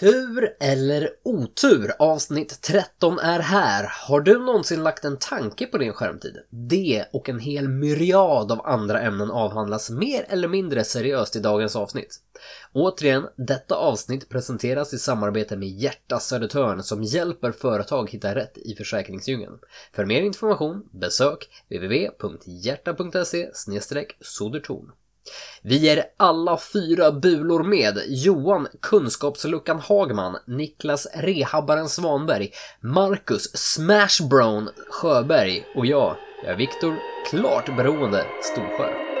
Tur eller otur, avsnitt 13 är här. Har du någonsin lagt en tanke på din skärmtid? Det och en hel myriad av andra ämnen avhandlas mer eller mindre seriöst i dagens avsnitt. Återigen, detta avsnitt presenteras i samarbete med Hjärta Södertörn som hjälper företag hitta rätt i försäkringsdjungeln. För mer information, besök www.hjärta.se sodertorn. Vi är alla fyra bulor med Johan Kunskapsluckan Hagman, Niklas Rehabbaren Svanberg, Marcus Smashbrown Sjöberg och jag, jag är Viktor Klart Beroende Storsjö.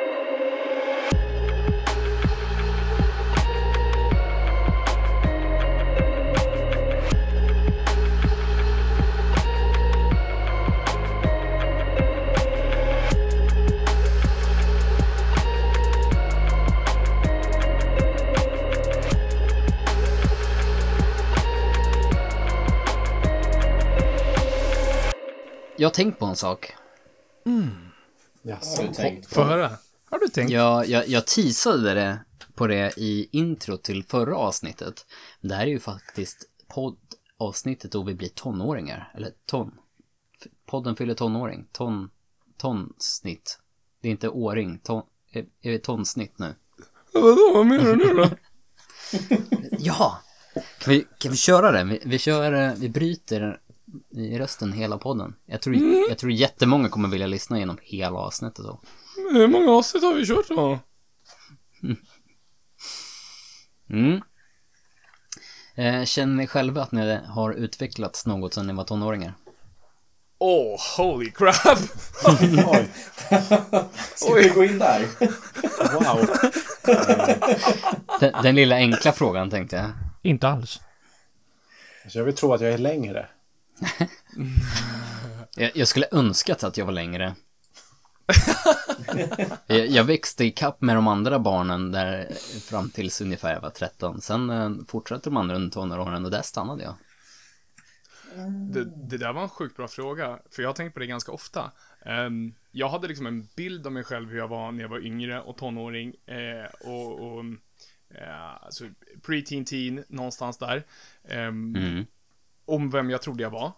Jag har tänkt på en sak. Mm. Jaså, du tänkt på? Få höra. Har du tänkt? Jag, jag, jag teasade det på det i intro till förra avsnittet. Det här är ju faktiskt poddavsnittet då vi blir tonåringar. Eller ton. Podden fyller tonåring. Ton. Tonsnitt. Det är inte åring. Ton. Är, är det tonsnitt nu? Vadå, vad menar du då? ja! Kan vi, kan vi köra det? Vi, vi kör, vi bryter i rösten hela podden. Jag tror, mm. jag tror jättemånga kommer vilja lyssna genom hela avsnittet då. Hur många avsnitt har vi kört då? Mm. mm. Eh, känner ni själva att ni har utvecklats något sedan ni var tonåringar? Oh, holy crap! Oj. Ska vi gå in där? wow. Den, den, lilla enkla frågan tänkte jag. Inte alls. Alltså, jag vill tro att jag är längre. Jag, skulle önskat att jag var längre. jag, jag växte i kapp med de andra barnen där fram tills ungefär jag var 13. Sen eh, fortsatte de andra under tonåren och där stannade jag. Det, det, där var en sjukt bra fråga, för jag har tänkt på det ganska ofta. Um, jag hade liksom en bild av mig själv hur jag var när jag var yngre och tonåring. Eh, och, och eh, alltså pre-teen teen, någonstans där. Um, mm om vem jag trodde jag var.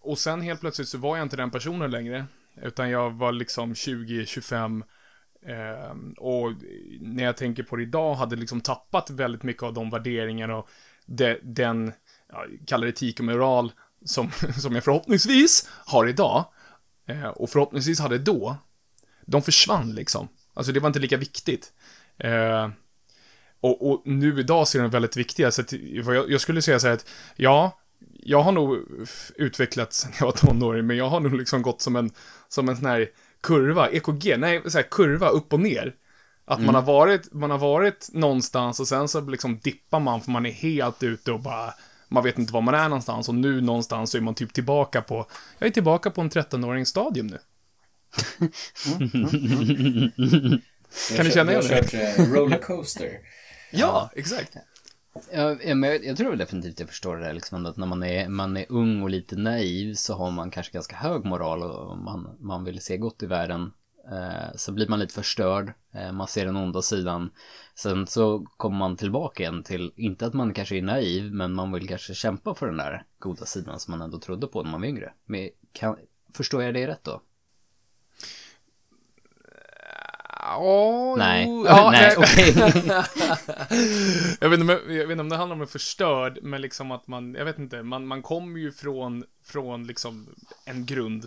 Och sen helt plötsligt så var jag inte den personen längre. Utan jag var liksom 20, 25. Eh, och när jag tänker på det idag hade liksom tappat väldigt mycket av de värderingar och de, den, ja, kallar det etik och moral, som, som jag förhoppningsvis har idag. Eh, och förhoppningsvis hade då. De försvann liksom. Alltså det var inte lika viktigt. Eh, och, och, nu idag så är de väldigt viktiga. Så att, jag, jag skulle säga så här att, ja, jag har nog utvecklats sen jag var tonåring, men jag har nog liksom gått som en, som en sån här kurva, EKG, nej, så här kurva upp och ner. Att mm. man, har varit, man har varit någonstans och sen så liksom dippar man för man är helt ute och bara, man vet inte var man är någonstans och nu någonstans så är man typ tillbaka på, jag är tillbaka på en 13-årings stadium nu. Mm. Mm. kan ni känna igen det? Jag har kört eh, rollercoaster. Ja, exakt. Ja, men jag, jag tror definitivt jag förstår det där, liksom, att när man är, man är ung och lite naiv så har man kanske ganska hög moral och man, man vill se gott i världen. Eh, så blir man lite förstörd, eh, man ser den onda sidan. Sen så kommer man tillbaka igen till, inte att man kanske är naiv, men man vill kanske kämpa för den där goda sidan som man ändå trodde på när man var yngre. Men kan, förstår jag det rätt då? Ja, nej. Jo, ja, nej, okej. jag, vet inte, jag vet inte om det handlar om en förstörd, men liksom att man, jag vet inte, man, man kommer ju från, från liksom en grund.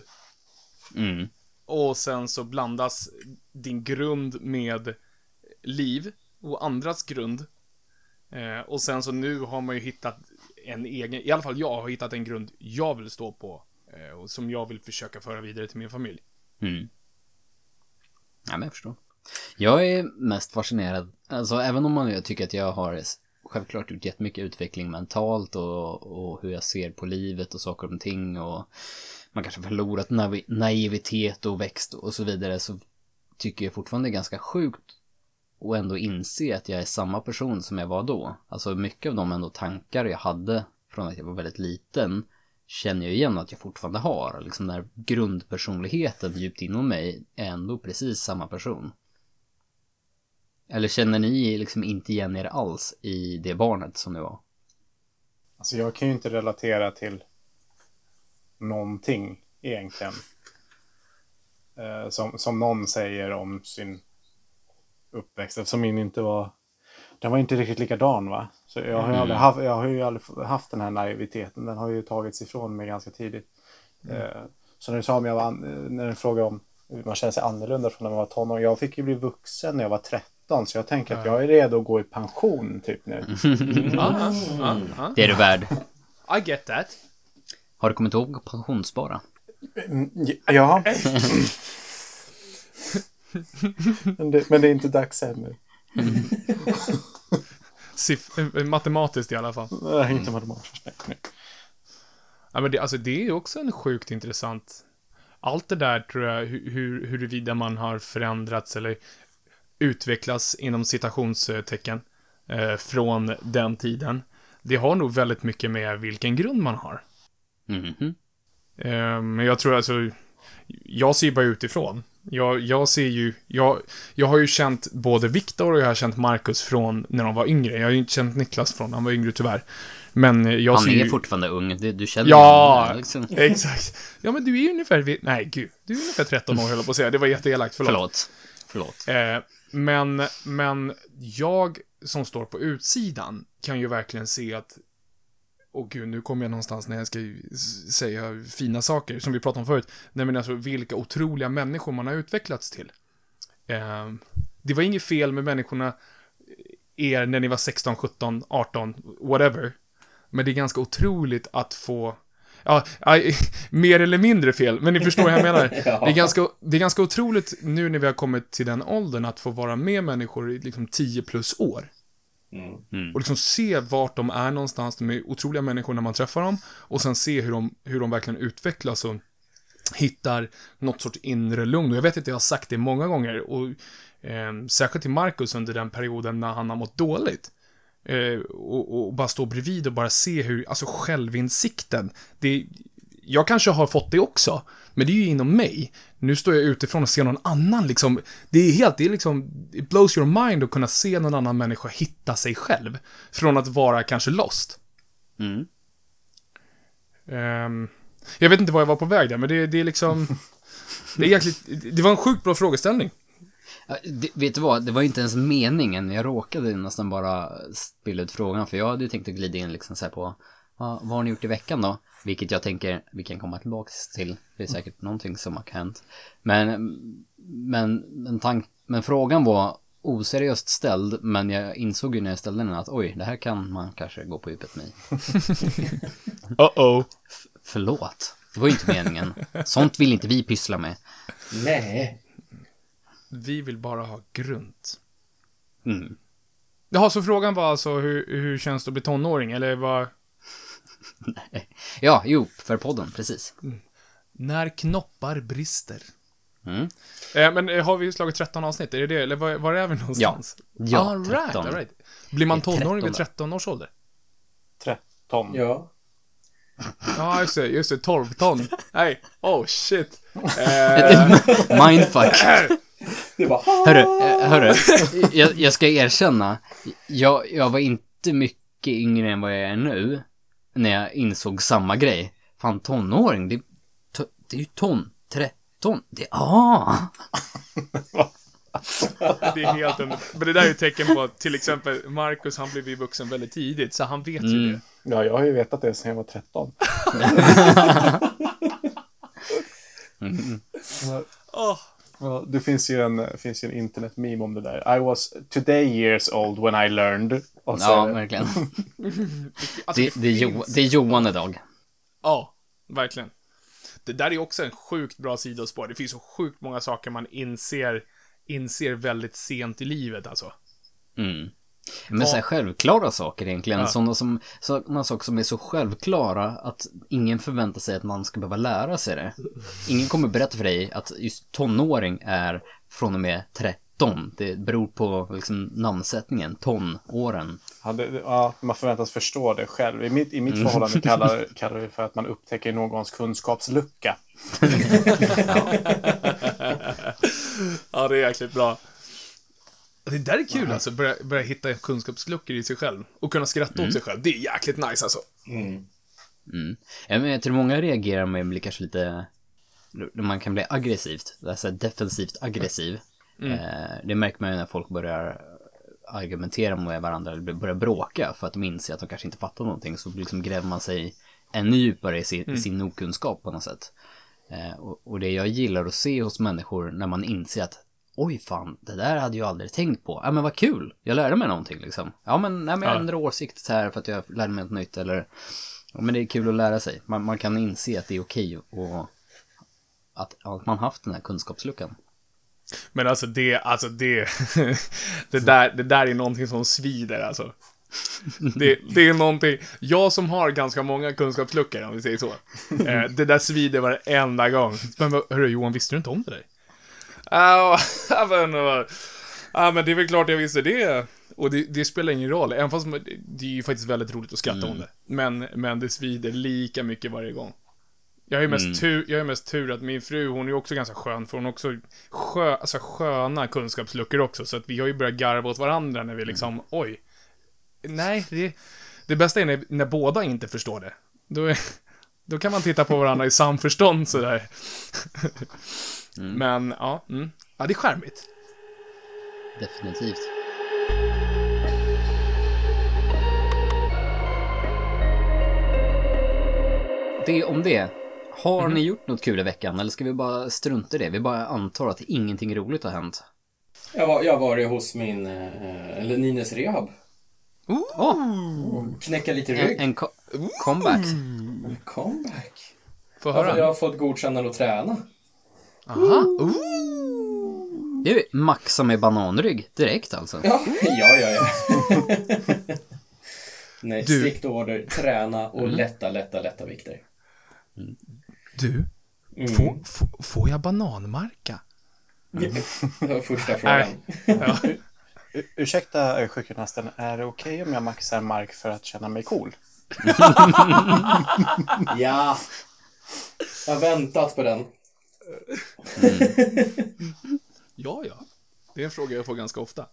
Mm. Och sen så blandas din grund med liv och andras grund. Eh, och sen så nu har man ju hittat en egen, i alla fall jag har hittat en grund jag vill stå på. Eh, och som jag vill försöka föra vidare till min familj. Mm. Ja, men jag förstår. Jag är mest fascinerad, alltså även om man tycker att jag har självklart gjort jättemycket utveckling mentalt och, och hur jag ser på livet och saker och ting och man kanske förlorat naiv naivitet och växt och så vidare så tycker jag fortfarande det är ganska sjukt och ändå inse att jag är samma person som jag var då. Alltså mycket av de ändå tankar jag hade från att jag var väldigt liten känner jag igen att jag fortfarande har. Liksom den här grundpersonligheten djupt inom mig är ändå precis samma person. Eller känner ni liksom inte igen er alls i det barnet som ni var? Alltså jag kan ju inte relatera till någonting egentligen. Eh, som, som någon säger om sin uppväxt. Eftersom min inte var... Den var inte riktigt likadan va? Så jag har, ju aldrig haft, jag har ju aldrig haft den här naiviteten. Den har ju tagits ifrån mig ganska tidigt. Eh, så när du sa om jag var, an- när du frågade om hur man känner sig annorlunda från när man var tonåring. Jag fick ju bli vuxen när jag var 13. Så jag tänker att jag är redo att gå i pension typ nu. Ja, ja, ja. Det är du värd. I get that. Har du kommit ihåg att pensionsspara? Mm, Ja. men, det, men det är inte dags ännu. Siff- eh, matematiskt i alla fall. Nej, inte matematiskt. nej, nej. Ja, men det, alltså, det är också en sjukt intressant... Allt det där tror jag, hur, huruvida man har förändrats eller utvecklats inom citationstecken eh, från den tiden. Det har nog väldigt mycket med vilken grund man har. Mhm. Eh, Men jag tror alltså, jag ser ju bara utifrån. Jag, jag ser ju, jag, jag har ju känt både Viktor och jag har känt Marcus från när de var yngre. Jag har ju inte känt Niklas från, han var yngre tyvärr. Men eh, jag Han är ju... fortfarande ung, det, du känner Ja, honom, liksom. exakt. Ja, men du är ju ungefär, nej gud, du är ungefär 13 år höll jag på att säga. Det var jätteelakt, förlåt. Förlåt. Förlåt. Eh, men, men jag som står på utsidan kan ju verkligen se att Och gud, nu kommer jag någonstans när jag ska säga fina saker, som vi pratade om förut. Nej men alltså, vilka otroliga människor man har utvecklats till. Eh, det var inget fel med människorna, eh, er när ni var 16, 17, 18, whatever. Men det är ganska otroligt att få Ja, aj, mer eller mindre fel, men ni förstår vad jag menar. Det, är ganska, det är ganska otroligt nu när vi har kommit till den åldern att få vara med människor i liksom 10 plus år. Mm. Och liksom se vart de är någonstans. De är otroliga människor när man träffar dem. Och sen se hur de, hur de verkligen utvecklas och hittar något sorts inre lugn. Och jag vet att jag har sagt det många gånger. Och eh, särskilt till Marcus under den perioden när han har mått dåligt. Eh, och, och bara stå bredvid och bara se hur, alltså självinsikten. Det, jag kanske har fått det också, men det är ju inom mig. Nu står jag utifrån och ser någon annan liksom. Det är helt, det är liksom, it blows your mind att kunna se någon annan människa hitta sig själv. Från att vara kanske lost. Mm. Ehm, jag vet inte var jag var på väg där, men det, det är liksom... Det är jäkligt, det var en sjukt bra frågeställning. Det, vet du vad, det var inte ens meningen. Jag råkade nästan bara spilla ut frågan. För jag hade ju tänkt att glida in liksom så här på, "Ja, vad har ni gjort i veckan då? Vilket jag tänker, vi kan komma tillbaka till. Det är säkert någonting som har hänt. Men, men, men, tank, men frågan var oseriöst ställd. Men jag insåg ju när jag ställde den att oj, det här kan man kanske gå på djupet med. Uh-oh. Förlåt, det var ju inte meningen. Sånt vill inte vi pyssla med. Nej. Vi vill bara ha grunt. Mm. Jaha, så frågan var alltså hur, hur känns det att bli tonåring, eller vad... Ja, jo, för podden, precis. När knoppar brister. Mm. Eh, men eh, har vi slagit 13 avsnitt? Är det det? Eller var, var är vi någonstans? Ja, all right, 13. all right. Blir man tonåring vid 13 13 års ålder? 13. Ja. Ja, just det, just det, 12 ton. Nej, oh shit. Eh, Mindfuck. Det var Hörru, eh, hörru. Jag, jag ska erkänna. Jag, jag var inte mycket yngre än vad jag är nu. När jag insåg samma grej. Fan, tonåring, det, to, det är ju ton. 13. Det, ah. det är helt under... Men det där är ju tecken på att till exempel Marcus, han blev ju vuxen väldigt tidigt, så han vet ju det. Ja, jag har ju vetat det sedan jag var 13. Åh, Ja, det finns ju en, finns ju en internet-meme om det där. I was today years old when I learned. Och så Ja, verkligen. alltså, Det, det, är jo, det är Johan idag. Ja, verkligen. Det där är också en sjukt bra sidospår. Det finns så sjukt många saker man inser, inser väldigt sent i livet alltså. Mm. Men så här självklara saker egentligen. Ja. Sådana, som, sådana saker som är så självklara att ingen förväntar sig att man ska behöva lära sig det. Ingen kommer berätta för dig att just tonåring är från och med 13. Det beror på liksom namnsättningen, tonåren. Ja, det, ja, man förväntas förstå det själv. I mitt, i mitt förhållande kallar, kallar vi för att man upptäcker någons kunskapslucka. Ja, det är jäkligt bra. Det där är kul alltså, börja, börja hitta kunskapsluckor i sig själv. Och kunna skratta åt sig själv. Det är jäkligt nice alltså. Mm. Ja, men jag tror många reagerar med att bli kanske lite, man kan bli aggressivt, alltså defensivt aggressiv. Eh, det märker man ju när folk börjar argumentera med varandra eller börjar bråka för att de inser att de kanske inte fattar någonting. Så liksom gräver man sig ännu djupare i sin, i sin okunskap på något sätt. Eh, och, och det jag gillar att se hos människor när man inser att Oj fan, det där hade jag aldrig tänkt på. Ja men vad kul, jag lärde mig någonting liksom. Ja men, nej, men jag Ja. ändrar åsikt här för att jag lärde mig något nytt eller Ja, men det är kul att lära sig. Man, man kan inse att det är okej och att, att man haft den här kunskapsluckan. Men alltså det, alltså det, det där, det där är någonting som svider alltså. Det, det är någonting, jag som har ganska många kunskapsluckor, om vi säger så. Eh, det där svider varenda gång. Men hörru Johan, visste du inte om det där? Ja, men, ja, men det är väl klart jag visste det. Och det, det spelar ingen roll, även fast det är ju faktiskt väldigt roligt att skratta om det. Men, men det svider lika mycket varje gång. Jag har ju mest, tur, jag har mest tur att min fru, hon är också ganska skön, för hon har också skö, alltså sköna kunskapsluckor också, så att vi har ju börjat garva åt varandra när vi liksom, oj. Nej, det, det bästa är när, när båda inte förstår det. Då, är, då kan man titta på varandra i samförstånd sådär. Men, ja, mm. ja, det är charmigt. Definitivt. Det om det. Har ni gjort något kul i veckan eller ska vi bara strunta i det? Vi bara antar att ingenting roligt har hänt. Jag var, jag varit hos min, eh, eller Nines rehab. Åh, Knäcka lite en, rygg. en co- comeback. Comeback. Få Jag, har- höra. jag har fått godkännande att träna. Aha. Ooh. Det är ju maxa med bananrygg direkt alltså. Ja, ja, ja. ja. Nej, Du- strikt order, träna och lätta, lätta, lätta vikter. Du, Mm. får, får, jag bananmarka? Första frågan. Ja. Ursäkta sjukgymnasten, är det okej om jag maxar mark för att känna mig cool? Ja. Jag har väntat på den. Ja, ja. Det är en fråga jag får ganska ofta.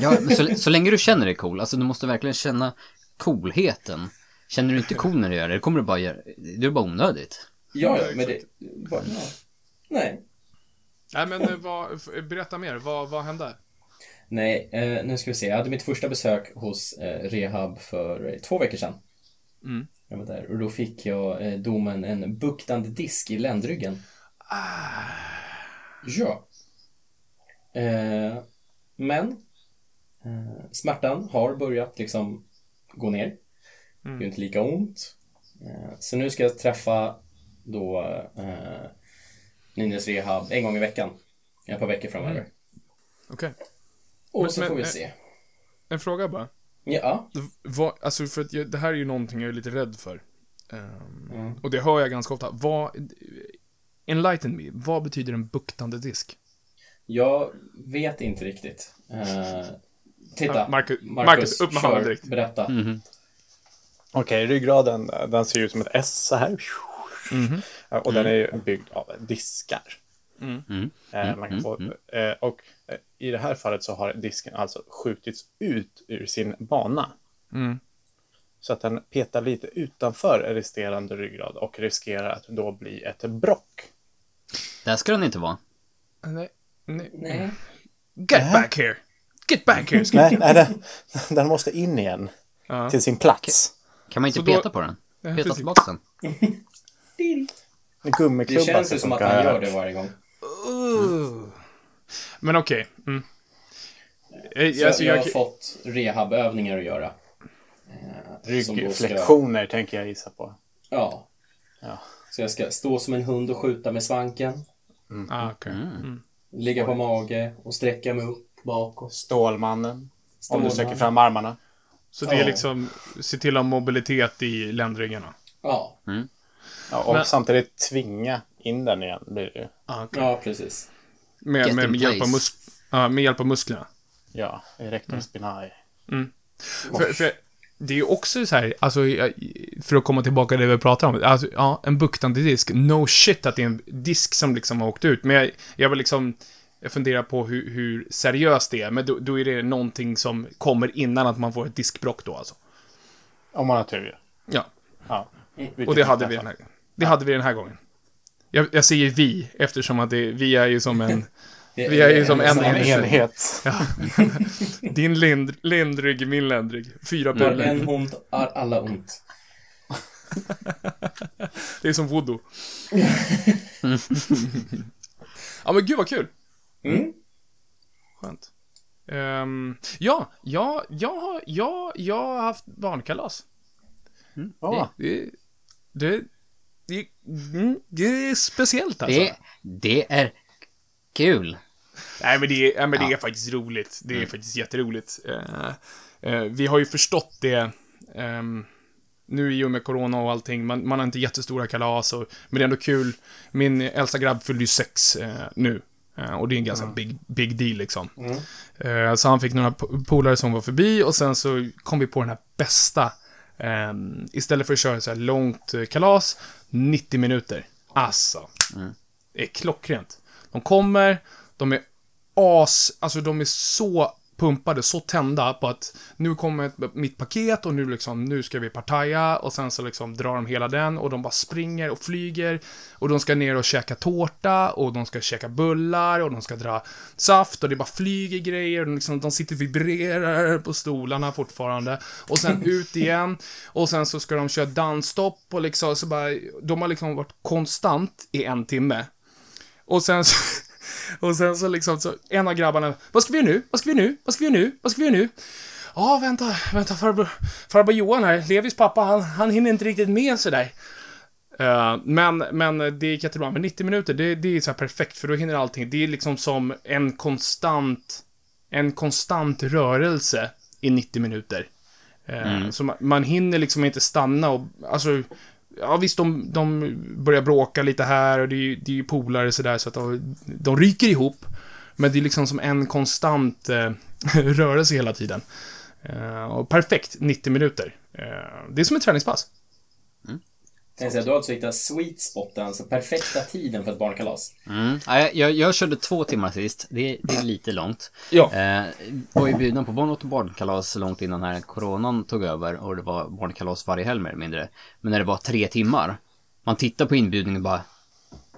Ja, men så, så länge du känner dig cool, alltså du måste verkligen känna coolheten. Känner du inte cool när du gör det, det kommer du bara göra, det är bara onödigt. Ja, ja, men det... Bara, ja. Nej. Nej, men eh, vad, berätta mer. Vad, vad hände? Nej, eh, nu ska vi se. Jag hade mitt första besök hos eh, rehab för eh, två veckor sedan. Mm. Jag var där och då fick jag eh, domen en buktande disk i ländryggen. Ja. Eh, men eh, smärtan har börjat liksom gå ner. Det är inte lika ont. Eh, så nu ska jag träffa då eh, Nynäs rehab en gång i veckan. Ett par veckor framöver. Okej. Och Men- så men- får vi eh, se. En fråga bara. Ja. Vad, alltså, för att jag, det här är ju någonting jag är lite rädd för. Ehm, Mm. Och det hör jag ganska ofta. Vad, enlighten me. Vad betyder en buktande disk? Jag vet inte riktigt. Eh, titta. Ja, Marcus- Marcus, upp med handen direkt. Berätta. Okej, ryggraden eh, den ser ut som ett S så här. Eh, Och den är ju byggd av diskar. Mm. Eh, man kan få, eh, och eh, i det här fallet så har disken alltså skjutits ut ur sin bana. Mm. Så att den petar lite utanför resterande ryggrad och riskerar att då bli ett brock. Där ska den inte vara. Nej, nej. Nej. Get back here! Get back here! Nej, nej den, den måste in igen Ja. till sin plats. Kan man inte Så då- peta på den? Peta tillbaka den? En Det gummiklubba. känns ju som att han gör det varje gång. Men okej. Mm. Eh, Så Alltså, jag, jag, har fått rehabövningar att göra. Eh, då Ryggflexioner tänker jag gissa på. Ja. Ja. Så jag ska stå som en hund och skjuta med svanken. Ah, okej. Mm. Ligga på mage och sträcka mig upp bakåt. Stålmannen. Om du Stålman. sträcker fram armarna. Så det är Ja. liksom, se till att ha mobilitet i ländryggarna. Ja, Ja, och Men- samtidigt tvinga in den igen blir det ju. Ah, okej. ja precis. Med, med, med, hjälp av mus- ja, med hjälp av musklerna. Ja, erector spinae. För, för det är också så här, alltså, för att komma tillbaka till det vi pratar om. Alltså, ja, en buktande disk. No shit att det är en disk som liksom har åkt ut. Men jag, jag var liksom, Jag funderar på hur, hur seriöst det är, men då, då är det någonting som kommer innan att man får ett diskbrock då alltså. Om man har tur. Ja, Ja. och det hade vi den här, det hade vi den här gången. Jag, jag säger vi, eftersom att det, vi är ju som en, Vi är ju som en En enhet. enhet. din lind, lindrygg, min ländrygg. Fyra bullar. en ont, alla ont. Det är som voodoo. ja, men gud vad kul. Mm. Skönt. Ehm, ja, ja, jag har, ja, jag har haft barnkalas. Ja. Det, det, det, mm, det är speciellt alltså. Det, det är kul. Nej, men det, är- nej, men det är faktiskt roligt. Det är faktiskt jätteroligt. Eh, eh, vi har ju förstått det, ehm, nu i och med corona och allting, man, man har inte jättestora kalas, och, men det är ändå kul. Min äldsta grabb fyllde ju sex eh, nu. Eh, och det är en ganska big, big deal liksom. Eh, så han fick några po- polare som var förbi och sen så kom vi på den här bästa. ehm, istället för att köra så här långt kalas, 90 minuter. Alltså. Det är klockrent. De kommer, de är as, alltså de är så pumpade, så tända på att nu kommer mitt paket och nu liksom, nu ska vi partaja och sen så liksom drar de hela den och de bara springer och flyger och de ska ner och käka tårta och de ska käka bullar och de ska dra saft och det bara flyger grejer och liksom, de sitter och vibrerar på stolarna fortfarande. Och sen ut igen och sen så ska de köra dansstopp och liksom så bara, de har liksom varit konstant i en timme. Och sen så, och sen så liksom, så en av grabbarna, vad ska vi göra nu? Vad ska vi göra nu? Vad ska vi göra nu? Vad ska vi göra nu? Ja, vänta, vänta, farbror, farbror Johan här, Levis pappa, han, han hinner inte riktigt med sådär. Uh, men, men det gick jättebra. Men 90 minuter, det, det är så här perfekt, för då hinner allting. Det är liksom som en konstant, en konstant rörelse i 90 minuter. Eh, Så man, man hinner liksom inte stanna och, alltså, ja visst de, de börjar bråka lite här och det är ju, det är ju polare sådär så att de, de ryker ihop. Men det är liksom som en konstant eh, rörelse hela tiden. Eh, och perfekt 90 minuter. Eh, det är som ett träningspass. Säga, du har alltså hittat sweet spoten, alltså perfekta tiden för ett barnkalas. Mm. Ja, jag, jag, körde två timmar sist. Det, det är lite långt. Ja. Eh, var ju bjudna på barn och barnkalas långt innan här coronan tog över och det var barnkalas varje helg mer eller mindre. Men när det var tre timmar, man tittar på inbjudningen och bara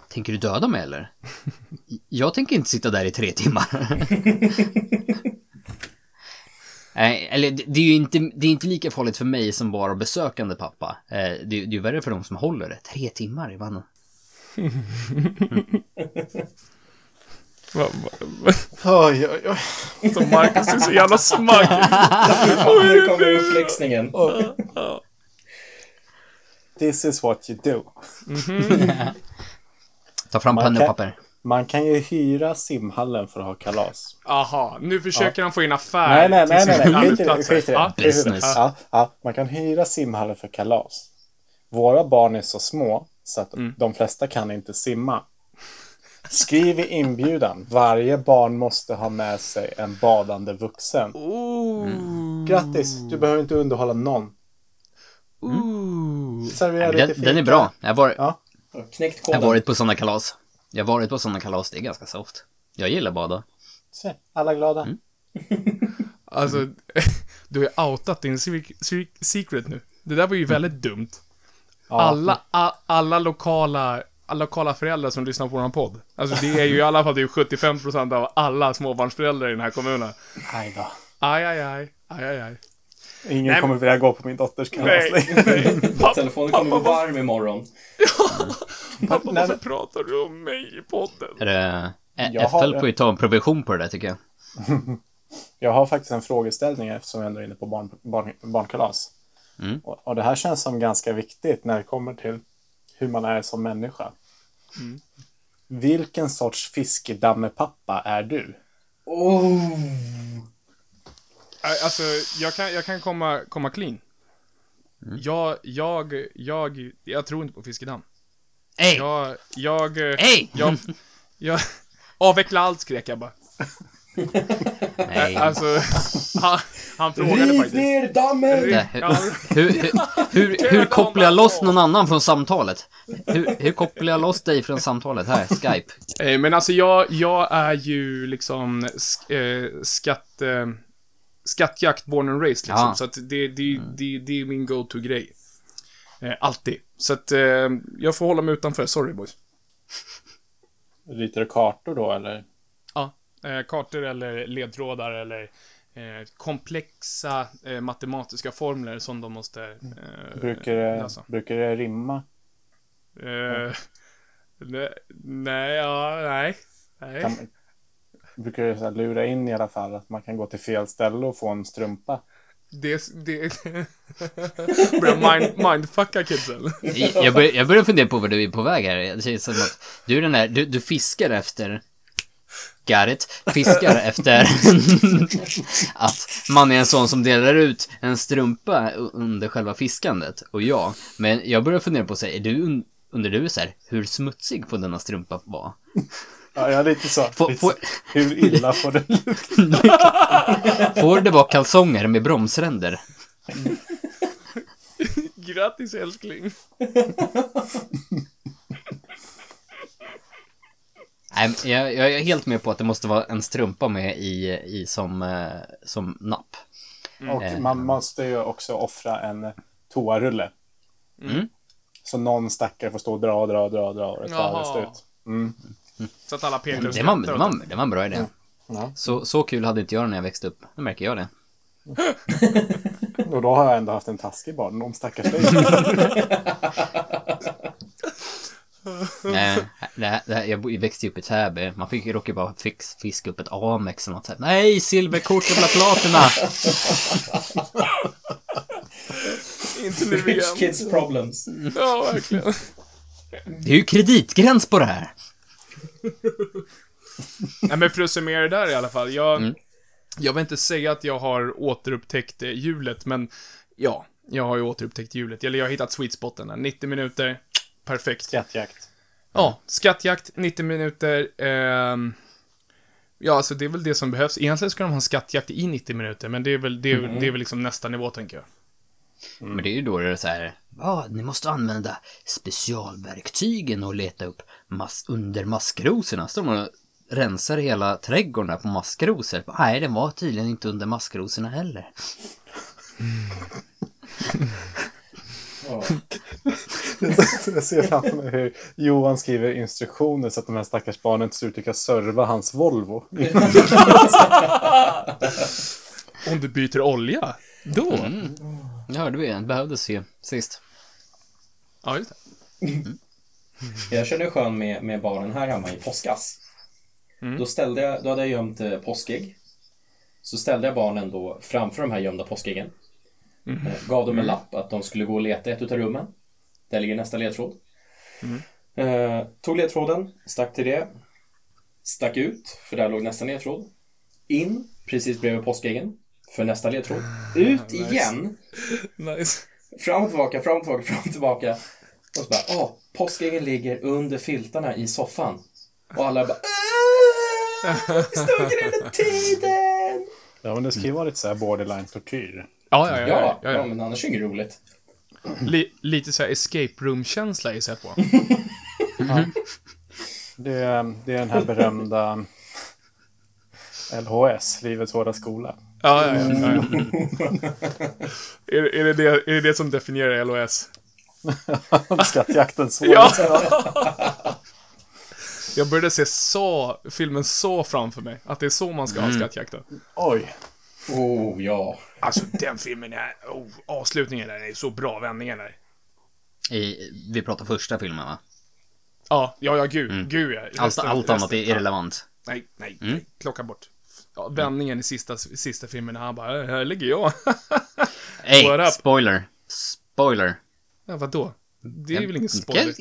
Tänker du döda mig eller? Jag tänker inte sitta där i tre timmar. Nej, eller det är ju inte, det är inte lika farligt för mig som bara besökande pappa. Eh, det, det är ju värre för de som håller det. Tre timmar i vannen. Va- va- va- Oj, oj, oj. Så Marcus är så jävla smart. Nu kommer uppläxningen. This is what you do. Ta fram Man pennor kan- och papper. Man kan ju hyra simhallen för att ha kalas. Aha, nu försöker han få in affär Nej, nej, nej, till nej, nej. Skit i det. Skit i det. Ja. Det. Business. Ja, ja, man kan hyra simhallen för kalas. Våra barn är så små så att Mm. de flesta kan inte simma. Skriv i inbjudan. Varje barn måste ha med sig en badande vuxen. Ooh. Grattis, du behöver inte underhålla någon. Ooh. Servera Den, den är bra. Jag har varit, Ja. Jag varit på sådana kalas. Jag har varit på sådana kalas, det är ganska soft. Jag gillar bada. Se, alla glada. Mm. Alltså, du har ju outat din se- se- secret nu. Det där var ju väldigt dumt. Alla, a, alla lokala alla lokala föräldrar som lyssnar på vår podd. Alltså det är ju i alla fall det är ju 75% av alla småbarnsföräldrar i den här kommunen. Aj då. Aj, aj, aj. Aj, aj, aj. Ingen Nej, kommer vilja gå på min dotters kalas. Pappa, Telefonen kommer vara varm imorgon. pappa, Nej, varför men- pratar du om mig i podden? Är det, har- FL får ju ta en provision på det där tycker jag. Jag har faktiskt en frågeställning eftersom jag ändå är inne på barn, barn, barnkalas. Mm. Och, och det här känns som ganska viktigt när det kommer till hur man är som människa. Mm. Vilken sorts fiskedammepappa är du? Oh. Alltså, jag kan, jag kan komma, komma clean. Jag, jag, jag, jag tror inte på fiskedamm. Hej! Jag, jag, Hej! jag, jag, avveckla allt skrek jag bara. Nej. Alltså, han, han frågade Riv faktiskt. ner dammen! Nej, Ja, Hur, hur, hur, hur kopplar jag loss någon annan från samtalet? Hur, hur kopplar jag loss dig från samtalet här, Skype? Eh, Men alltså jag, jag är ju liksom sk, eh, skatt, eh, skattjakt born and raised liksom. Ja. Så att det, det, det, det är min go-to-grej. Eh, alltid. Så att eh, jag får hålla mig utanför, sorry boys. Ritar du kartor då eller? Ja, eh, kartor eller ledtrådar eller eh, komplexa eh, matematiska formler som de måste eh, Brukar det, lösa. brukar det rimma? Eh, ne, nej, ja, nej. Nej. Kan, brukar så här lura in i alla fall att man kan gå till fel ställe och få en strumpa? Det, det börjar mind, mindfucka kidsen. Jag börjar, jag börjar fundera på vad du är på väg här. Det känns som att du är den där, du, du fiskar efter Got it. Fiskar efter att man är en sån som delar ut en strumpa under själva fiskandet. Och jag, men jag börjar fundera på sig, är du, un- undrar du så här, hur smutsig får denna strumpa vara? Ja, jag är lite så. Får- lite får-. Hur illa får det lukta? Får det vara kalsonger med bromsränder? Grattis älskling. Nej, jag, jag är helt med på att det måste vara en strumpa med i, i som, eh, som napp. Och man måste ju också offra en toarulle. Mm. Så någon stackare får stå och dra, dra, dra, dra och det tar Jaha. Mm. Så att alla pekar och Det var, det, var, åt det var en bra idé. Ja. Så, så kul hade inte jag när jag växte upp. Nu märker jag det. Och då har jag ändå haft en taskig barn. Någon stackars dig. Nej, det här, det här, jag växte upp i Täby. Man fick ju råka bara fix, fiska upp ett Amex eller något sånt. Nej, silverkort och platina! Inte nu Rich igen. kids problems. Ja, verkligen. Det är ju kreditgräns på det här. Nej, men för att summera det där i alla fall. Jag, Mm. jag vill inte säga att jag har återupptäckt eh, hjulet, men ja, jag har ju återupptäckt hjulet. Eller jag har hittat sweet spoten där. 90 minuter, perfekt. Skattjakt. Ja, skattjakt, 90 minuter. ehm, ja, alltså det är väl det som behövs. Egentligen ska de ha en skattjakt i 90 minuter, men det är väl, det är, det är väl liksom nästa nivå, tänker jag. Men det är ju då det är så här. Ja, ni måste använda specialverktygen och leta upp mass under maskrosorna. Så de och rensar hela trädgården där på maskrosor. Nej, den var tydligen inte under maskrosorna heller. Ja. Jag ser framför mig hur Johan skriver instruktioner så att de här stackars barnen till slut lyckas serva hans Volvo. Om du byter olja, då? Mm. Det hörde vi, det behövdes ju sist. Ja, just det. Jag känner det skön med, med barnen här hemma i påskas. Då, ställde jag, då hade jag gömt eh, påskägg. Så ställde jag barnen då framför de här gömda påskäggen. Eh, gav dem en lapp att de skulle gå och leta i ett utav rummen. Där ligger nästa ledtråd. Eh, tog ledtråden, stack till det. Stack ut, för där låg nästa ledtråd. In, precis bredvid påskäggen. För nästa ledtråd. Ut igen. Nice. Fram och tillbaka, fram och tillbaka, fram och tillbaka. Och så bara, åh, påskäggen ligger under filtarna i soffan. Och alla bara, "Aah, vi stod hela tiden! Ja, men det ska ju vara lite så här borderline-tortyr. Ja, ja, ja. Ja, ja, ja, ja, men annars är det inget roligt. Li, lite så här escape room-känsla gissar jag på. Det, är- det är den här berömda LHS, Livets Hårda Skola. Ja, ja, ja. ja, ja. är, är, det det, är det det som definierar LOS? Skattjakten så. Ja! Jag började se så, filmen så framför mig. Att det är så man ska ha skattjakten. Oj. Oh, ja. Alltså den filmen är, oh, avslutningen där är så bra vändningar där. I, vi pratar första filmen va? Ja, ja, ja, gud, gud ja. Allt, Resten- allt annat är irrelevant. Nej, nej, nej. Klocka bort. Ja, vändningen i sista, sista filmen när han bara, "Äh, här ligger jag. Ey, spoiler. Spoiler. ja, vadå? Det är väl ingen Kan- spoiler?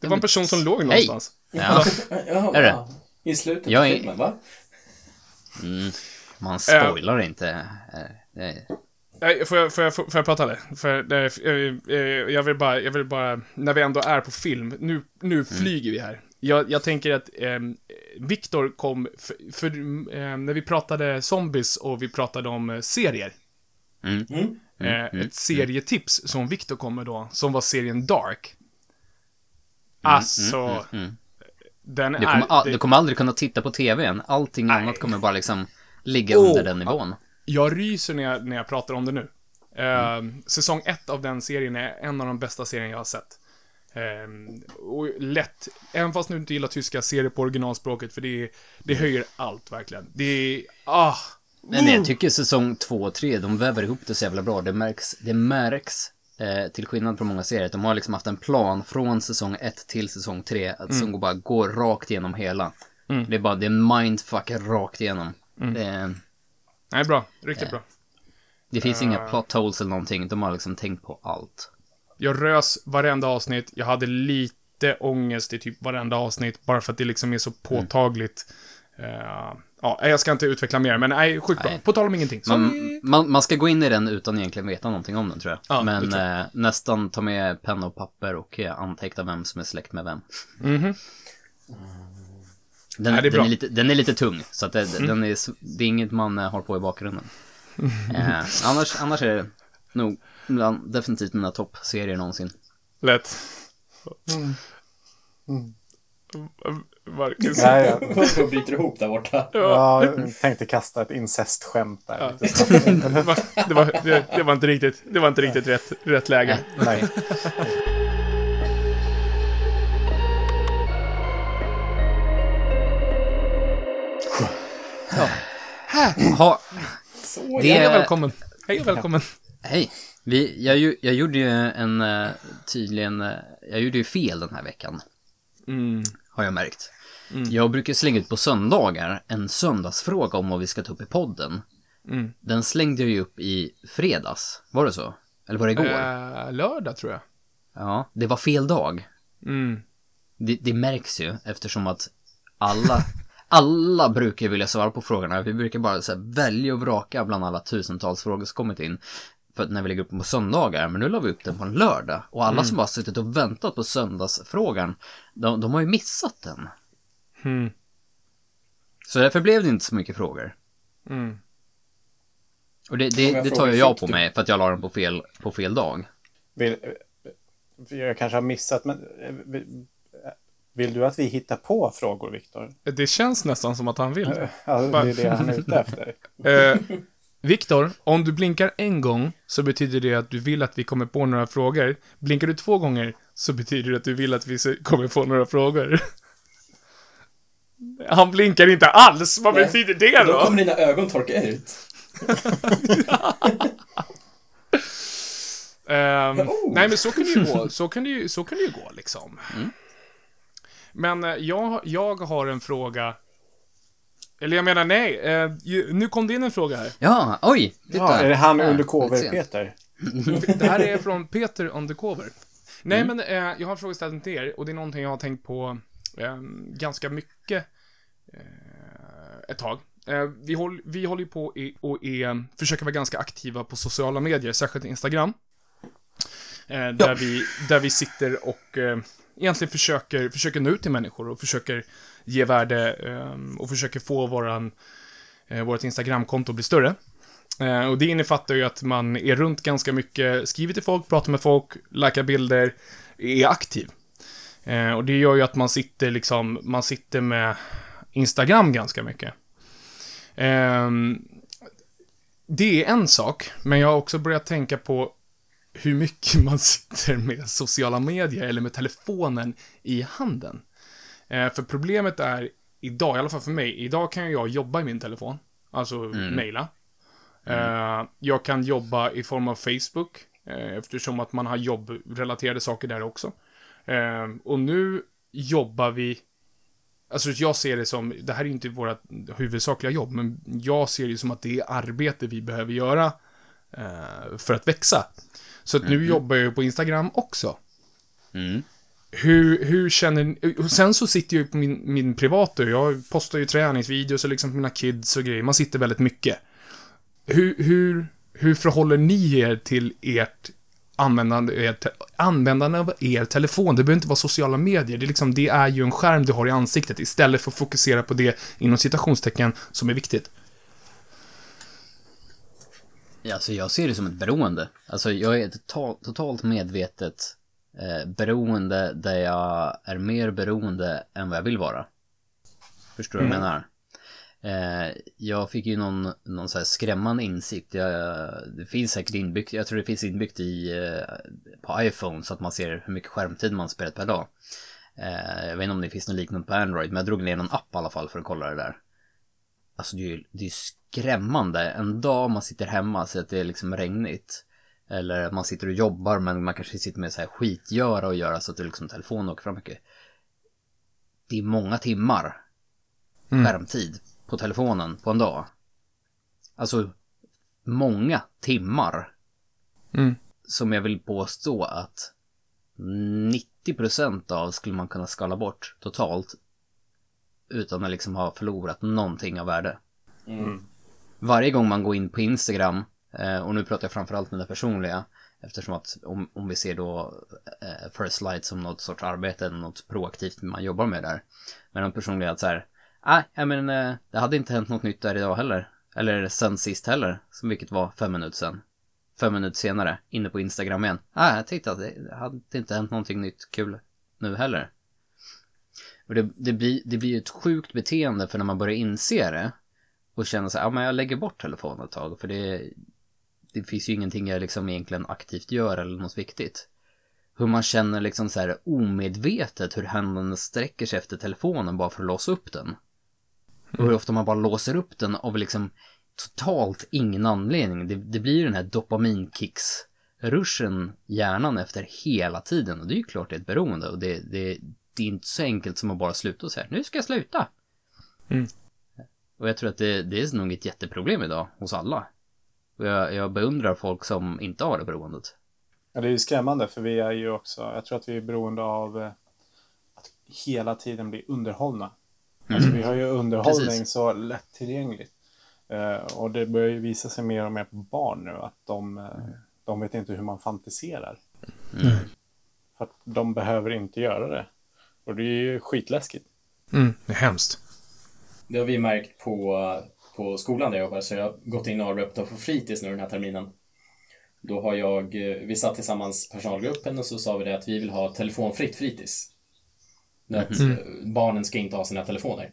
Det var en person som låg någonstans. Ja, ja Är det? I slutet Jag av är- filmen, va? man spoilar inte. Eh, det- Nej, får jag, får jag, får jag prata eller? För, det, jag, vill bara, jag vill bara, när vi ändå är på film, nu, nu flyger vi här. Jag, jag tänker att eh, Viktor kom, för, för eh, när vi pratade zombies och vi pratade om eh, serier. Mm. Mm. Eh, ett serietips som Viktor kom med då, som var serien Dark. Alltså, Mm, mm. den Du, är... kommer, a- det- du kommer aldrig kunna titta på tvn. Allting Nej. annat kommer bara liksom ligga Oh. under den nivån. Jag ryser när jag, när jag pratar om det nu. Eh, Säsong ett av den serien är en av de bästa serien jag har sett. Eh, och lätt, även fast du inte gillar tyska, se det på originalspråket för det, det höjer allt verkligen. Det är, ah, Men jag tycker säsong två och tre, de väver ihop det så jävla bra. Det märks, det märks eh, till skillnad från många serier, de har liksom haft en plan från säsong ett till säsong tre, att som bara går rakt igenom hela. Det är bara, det är mindfuck rakt igenom. Det, nej bra, riktigt bra. det finns inga plot holes eller någonting, de har liksom tänkt på allt. Jag rös varenda avsnitt, jag hade lite ångest i typ varenda avsnitt, bara för att det liksom är så påtagligt. Eh, ja, jag ska inte utveckla mer, men nej, sjukt bra. Nej. På tal om ingenting. Man, man, man ska gå in i den utan egentligen veta någonting om den tror jag. Ja, Men tror eh, nästan ta med penna och papper och eh, anteckna vem som är släkt med vem. Mhm. Den, Ja, det är den. Mm. är lite, den är lite tung, så att det, den är, det är inget man eh, har på i bakgrunden. Eh, annars, annars är det nog bland, definitivt mina toppserier någonsin. lätt. Marcus. Nej, jag, Jag bryter ihop där borta. jag tänkte kasta ett incestskämt där. Ja. Det var, det, var, det, det var inte riktigt, det var inte riktigt rätt, rätt läge. Nej. Ha, Så Det- ja. Hej och välkommen. Hej och välkommen. hej, vi, jag, ju- jag gjorde ju en, eh, tydligen, eh, jag gjorde ju fel den här veckan. Mm. har jag märkt. Jag brukar slänga ut på söndagar en söndagsfråga om vad vi ska ta upp i podden. Mm. Den slängde jag ju upp i fredags, var det så? Eller var det igår? Eh, lördag, tror jag. Ja, det var fel dag. Mm. Det, det märks ju eftersom att alla, alla brukar vilja svara på frågorna. Vi brukar bara så här, välja och vraka bland alla tusentals frågor som kommit in. För att när vi lägger upp den på söndagar, men nu la vi upp den på en lördag. Och alla som bara suttit och väntat på söndagsfrågan, de, de har ju missat den. Mm. Så därför blev det inte så mycket frågor. Mm. Och det, det, det tar ju jag på du- mig för att jag la den på fel, på fel dag. Vill, jag kanske har missat, men eh, vill, vill du att vi hittar på frågor, Viktor? Det känns nästan som att han vill. Ja, det är det han är ute efter. Viktor, om du blinkar en gång så betyder det att du vill att vi kommer på några frågor. Blinkar du två gånger så betyder det att du vill att vi kommer på några frågor. Han blinkar inte alls. Vad Nej. betyder det Då då? kommer dina ögon torka ut. Ehm, Oh. Nej, men så kan det ju gå. Så kan det ju, så kan det ju gå, liksom. Men eh, jag, jag har en fråga. Eller jag menar, nej. eh, ju- nu kom det in en fråga här. Ja, oj! Titta. Ja, är det han Här, undercover. Peter? Det här är från Peter Undercover. Nej, Mm. men eh, jag har en frågeställning till er och det är någonting jag har tänkt på eh, ganska mycket eh, ett tag. Eh, vi, håll, vi håller ju på i, och är, försöker vara ganska aktiva på sociala medier, särskilt Instagram. Eh, där, vi, där vi sitter och egentligen försöker, försöker nå ut till människor och försöker ge värde ehm, och försöker få våran, eh, vårt Instagramkonto att bli större. Eh, och det innefattar ju att man är runt ganska mycket, skriver till folk, pratar med folk, likar bilder, är aktiv. Eh, och det gör ju att man sitter liksom, man sitter med Instagram ganska mycket. Ehm, det är en sak, men jag har också börjat tänka på hur mycket man sitter med sociala medier eller med telefonen i handen. Eh, för problemet är idag, i alla fall för mig, idag kan jag jobba i min telefon. Alltså mejla. Eh, jag kan jobba i form av Facebook, eh, eftersom att man har jobbrelaterade saker där också. Eh, och nu jobbar vi Alltså jag ser det som, det här är inte våra huvudsakliga jobb, men jag ser det som att det är arbete vi behöver göra eh, för att växa. Så att nu jobbar jag på Instagram också. Mm. Hur, hur känner ni? och Sen så sitter jag ju på min, min privata, jag postar ju träningsvideos och liksom på mina kids och grejer. Man sitter väldigt mycket. Hur, hur, hur förhåller ni er till ert användande, er användande av er telefon. Det behöver inte vara sociala medier. Det är, liksom, det är ju en skärm du har i ansiktet istället för att fokusera på det inom citationstecken som är viktigt. Alltså jag ser det som ett beroende. Alltså jag är totalt medvetet eh, beroende där jag är mer beroende än vad jag vill vara. Förstår du vad jag menar? Eh, jag fick ju någon, någon så här skrämmande insikt. Jag, det finns säkert inbyggt, jag tror det finns inbyggt i, eh, på iPhone så att man ser hur mycket skärmtid man spelat per dag. Eh, jag vet inte om det finns något liknande på Android, men jag drog ner någon app i alla fall för att kolla det där. Alltså det är ju det är ju skrämmande. En dag man sitter hemma så att det är liksom regnigt. Eller att man sitter och jobbar men man kanske sitter med så här skitgöra och göra så att det liksom telefonen åker fram mycket. Det är många timmar skärmtid på telefonen på en dag. Alltså många timmar. Mm. Som jag vill påstå att 90% av skulle man kunna skala bort totalt. Utan att liksom ha förlorat någonting av värde. Varje gång man går in på Instagram, Eh, och nu pratar jag framförallt med det personliga, eftersom att om, om vi ser då eh, First Light som något sorts arbete eller något proaktivt man jobbar med där. Men de personliga att så här, ah, nej, jag men eh, det hade inte hänt något nytt där idag heller. Eller sen sist heller, som vilket var fem minuter sen. Fem minuter senare, inne på Instagram igen. Ah, jag att det hade inte hänt någonting nytt kul nu heller. Och det, det, blir, det blir ju ett sjukt beteende för när man börjar inse det och känner så här, ja men jag lägger bort telefonen ett tag för det, det finns ju ingenting jag liksom egentligen aktivt gör eller något viktigt. Hur man känner liksom så här omedvetet hur händerna sträcker sig efter telefonen bara för att låsa upp den. Och hur ofta man bara låser upp den av liksom totalt ingen anledning. Det, det blir ju den här dopaminkicks-ruschen hjärnan efter hela tiden. Och det är ju klart det är ett beroende och det, det, det är inte så enkelt som att bara sluta och säga nu ska jag sluta. Mm. Och jag tror att det, det är nog ett jätteproblem idag hos alla. Och jag, jag beundrar folk som inte har det beroendet. Ja, det är ju skrämmande för vi är ju också, jag tror att vi är beroende av eh, att hela tiden bli underhållna. Alltså vi har ju underhållning Precis. så lättillgängligt. Eh, och det börjar ju visa sig mer och mer på barn nu att de, eh, de vet inte hur man fantiserar. För att de behöver inte göra det. Och det är ju skitläskigt. Mm, det är hemskt. Det har vi märkt på, på skolan där jag jobbar, så jag har gått in och arbetat på fritids nu den här terminen. Då har jag, eh, vi satt tillsammans personalgruppen och så sa vi det att vi vill ha telefonfritt fritids. Det Att eh, barnen ska inte ha sina telefoner.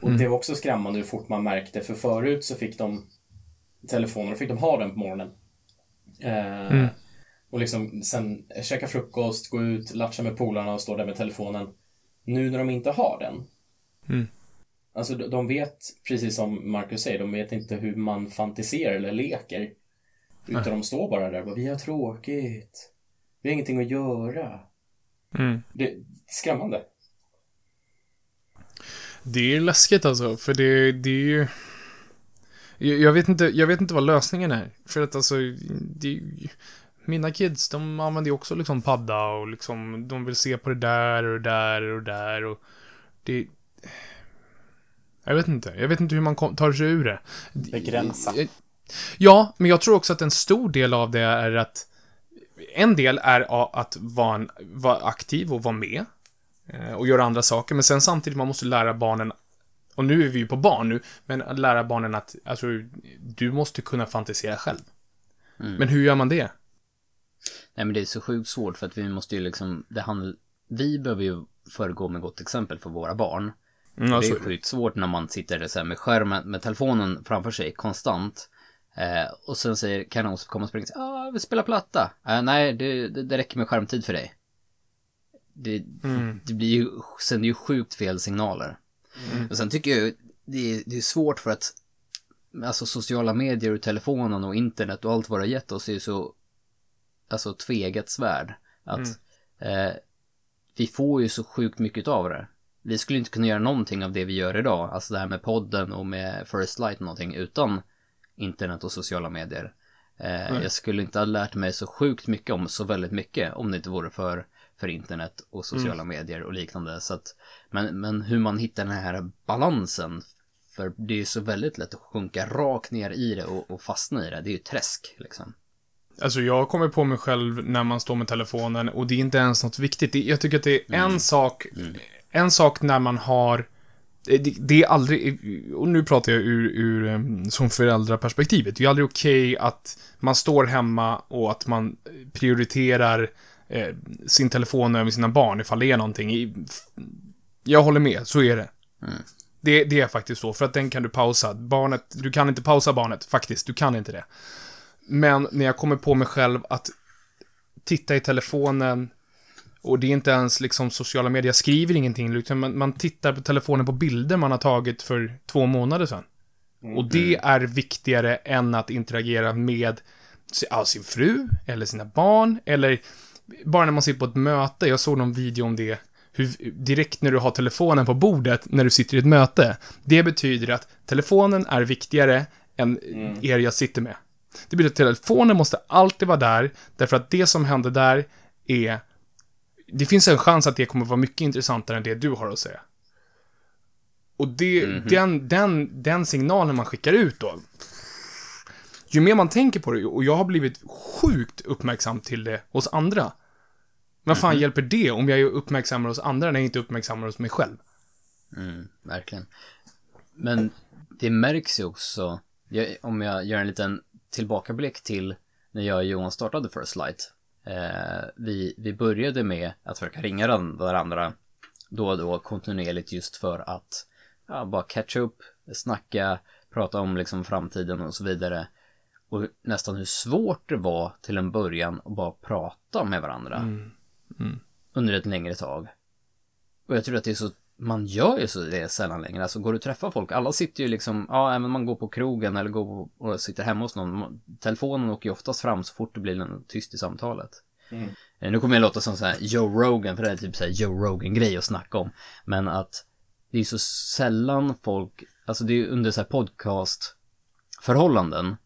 Och det var också skrämmande hur fort man märkte, för förut så fick de telefoner, och fick de ha den på morgonen. Eh, Och liksom sen käka frukost, gå ut, latcha med polarna och stå där med telefonen. Nu när de inte har den, Alltså de- vet, precis som Marcus säger, de vet inte hur man fantiserar eller leker. Utan de står bara där och bara, vi har tråkigt. Vi har ingenting att göra. Mm. Det är skrämmande. Det är läskigt alltså, för det, det är ju... Jag jag vet, inte, jag vet inte vad lösningen är. För att alltså, det, är ju- mina kids, de använder ju också liksom padda och liksom, de vill se på det där och det där och det där och det... Jag vet inte. Jag vet inte hur man tar sig ur det. Begränsa. Ja, men jag tror också att en stor del av det är att en del är att vara, en, vara aktiv och vara med eh, och göra andra saker, men sen samtidigt man måste lära barnen och nu är vi ju på barn nu, men att lära barnen att alltså, du måste kunna fantisera själv. Men hur gör man det? Nej men det är så sjukt svårt för att vi måste ju liksom, det handl- vi behöver ju föregå med gott exempel för våra barn. Mm, det alltså, är sjukt svårt när man sitter så med skärmen, med telefonen framför sig konstant. Eh, och sen säger Kanon som kommer och springer ah, jag vill spela platta. Eh, nej, det, det, det räcker med skärmtid för dig. Det, det blir ju, sänder ju sjukt fel signaler. Och sen tycker jag det är, det är svårt för att alltså sociala medier och telefonen och internet och allt vad det har gett oss är ju så alltså tvegat svärd. Att eh, vi får ju så sjukt mycket av det. Vi skulle inte kunna göra någonting av det vi gör idag, alltså det här med podden och med First Light och någonting utan internet och sociala medier. Eh, jag skulle inte ha lärt mig så sjukt mycket om så väldigt mycket om det inte vore för, för internet och sociala medier och liknande. Så att, men, men hur man hittar den här balansen, för det är ju så väldigt lätt att sjunka rakt ner i det och, och fastna i det. Det är ju träsk liksom. Alltså jag kommer på mig själv när man står med telefonen och det är inte ens något viktigt. Jag tycker att det är en sak, en sak när man har det, är aldrig, och nu pratar jag ur, ur em, som föräldraperspektivet. Det är aldrig okej att man står hemma och att man prioriterar eh, sin telefon över sina barn ifall det är någonting. Jag håller med, så är det. det. Det är faktiskt så, för att den kan du pausa. Barnet, du kan inte pausa barnet, faktiskt. Du kan inte det. Men när jag kommer på mig själv att titta i telefonen och det är inte ens liksom sociala medier, jag skriver ingenting, utan man, man tittar på telefonen på bilder man har tagit för två månader sedan. Och det är viktigare än att interagera med ja, sin fru, eller sina barn, eller bara när man sitter på ett möte. Jag såg någon video om det, hur, direkt när du har telefonen på bordet, när du sitter i ett möte. Det betyder att telefonen är viktigare än er jag sitter med. Det betyder att telefonen måste alltid vara där, därför att det som händer där är det finns en chans att det kommer vara mycket intressantare än det du har att säga. Och det, den, den, den signalen man skickar ut då, ju mer man tänker på det, och jag har blivit sjukt uppmärksam till det hos andra. Vad fan hjälper det om jag är uppmärksammare hos andra när jag inte är uppmärksammare hos mig själv? Mm, verkligen. Men det märks ju också, jag, om jag gör en liten tillbakablick till när jag och Johan startade First Light. Eh, vi, vi började med att försöka ringa varandra då och då kontinuerligt just för att ja, bara catch up, snacka, prata om liksom framtiden och så vidare. Och nästan hur svårt det var till en början att bara prata med varandra under ett längre tag. Och jag tror att det är så, man gör ju så det sällan längre. Alltså går du och träffar folk, alla sitter ju liksom, ja även man går på krogen eller går och sitter hemma hos någon. Telefonen åker ju oftast fram så fort det blir en tyst i samtalet. Eh, Nu kommer jag låta som så här Joe Rogan, för det är typ så här Joe Rogan-grej att snacka om. Men att det är så sällan folk, alltså det är ju under så här podcast-förhållanden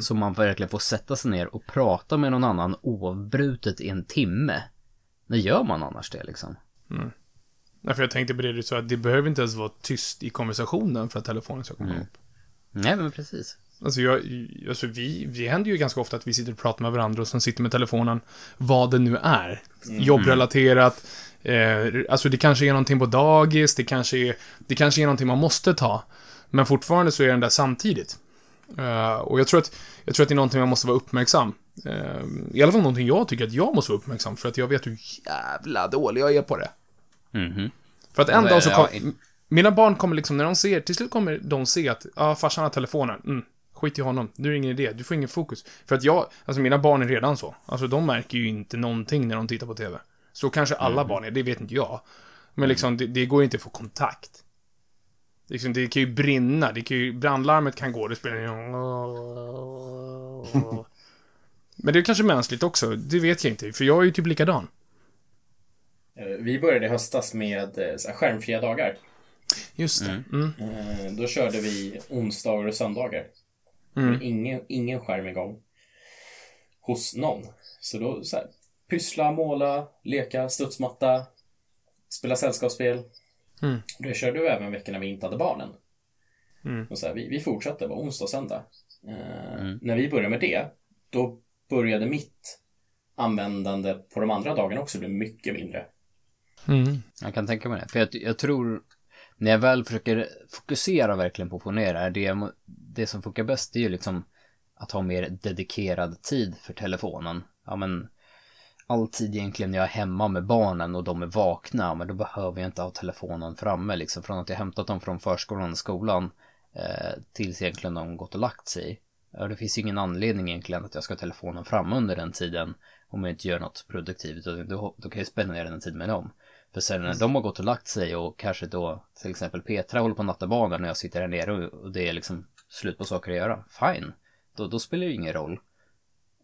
som man verkligen får sätta sig ner och prata med någon annan oavbrutet i en timme. När gör man annars det liksom? Därför jag tänkte på det du sa, att det behöver inte ens vara tyst i konversationen för att telefonen ska komma upp. Nej men precis. Alltså, jag, alltså vi, vi händer ju ganska ofta att vi sitter och pratar med varandra och sen sitter med telefonen, vad det nu är. Jobbrelaterat, eh, alltså det kanske är någonting på dagis, det kanske är, det kanske är någonting man måste ta. Men fortfarande så är den där samtidigt. Eh, och jag tror, att, jag tror att det är någonting man måste vara uppmärksam. Eh, I alla fall någonting jag tycker att jag måste vara uppmärksam för att jag vet hur jävla dålig jag är på det. Mhm. För att en Ja, dag så ja, kom, i- Mina barn kommer liksom, när de ser, till slut kommer de se att, ja, ah, farsan har telefonen. Mm, skit i honom. Nu är det ingen idé. Du får ingen fokus. För att jag, alltså mina barn är redan så. Alltså de märker ju inte någonting när de tittar på TV. Så kanske alla barn är, det vet inte jag. Men liksom, det, det går inte att få kontakt. Liksom, det kan ju brinna, det kan ju, brandlarmet kan gå, det spelar ingen Men det är kanske mänskligt också, det vet jag inte, för jag är ju typ likadan. Eh, Vi började i höstas med eh, skärmfria dagar. Just det. Mm. Eh, Då körde vi onsdagar och söndagar. Mm. Ingen, ingen skärm igång. Hos någon. Så då så här, pyssla, måla, leka, studsmatta, spela sällskapsspel. Mm. Det körde vi även veckor när vi inte hade barnen. Mm. Och så här, vi, vi fortsatte, det var onsdag och söndag. Mm. När vi började med det, då började mitt användande på de andra dagarna också bli mycket mindre. Mm. Jag kan tänka mig det. För jag, jag tror, när jag väl försöker fokusera verkligen på att få ner det här, det, det som funkar bäst är ju liksom att ha mer dedikerad tid för telefonen. Ja men, all tid egentligen när jag är hemma med barnen och de är vakna, men då behöver jag inte ha telefonen framme liksom. Från att jag hämtat dem från förskolan och skolan eh, tills egentligen de gått och lagt sig. Ja, det finns ingen anledning egentligen att jag ska ha telefonen framme under den tiden om jag inte gör något produktivt. Då, då kan jag spendera den tiden med dem. För sen när de har gått och lagt sig och kanske då till exempel Petra håller på nattabanan när jag sitter här nere och, och det är liksom slut på saker att göra. Fine. Då, då spelar det ju ingen roll.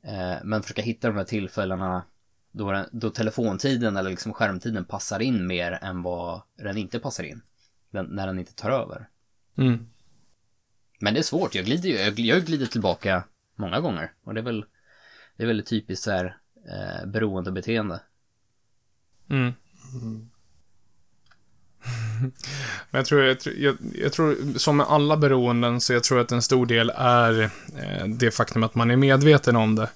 Eh, men försöka hitta de här tillfällena då, den, då telefontiden eller liksom skärmtiden passar in mer än vad den inte passar in. Den, när den inte tar över. Mm. Men det är svårt, jag glider ju, jag, jag glider tillbaka många gånger. Och det är väl, det är väl ett typiskt så här eh, beroendebeteende. Mm. Men jag tror, jag, tror- jag, jag tror, som med alla beroenden, så jag tror att en stor del är eh, det faktum att man är medveten om det.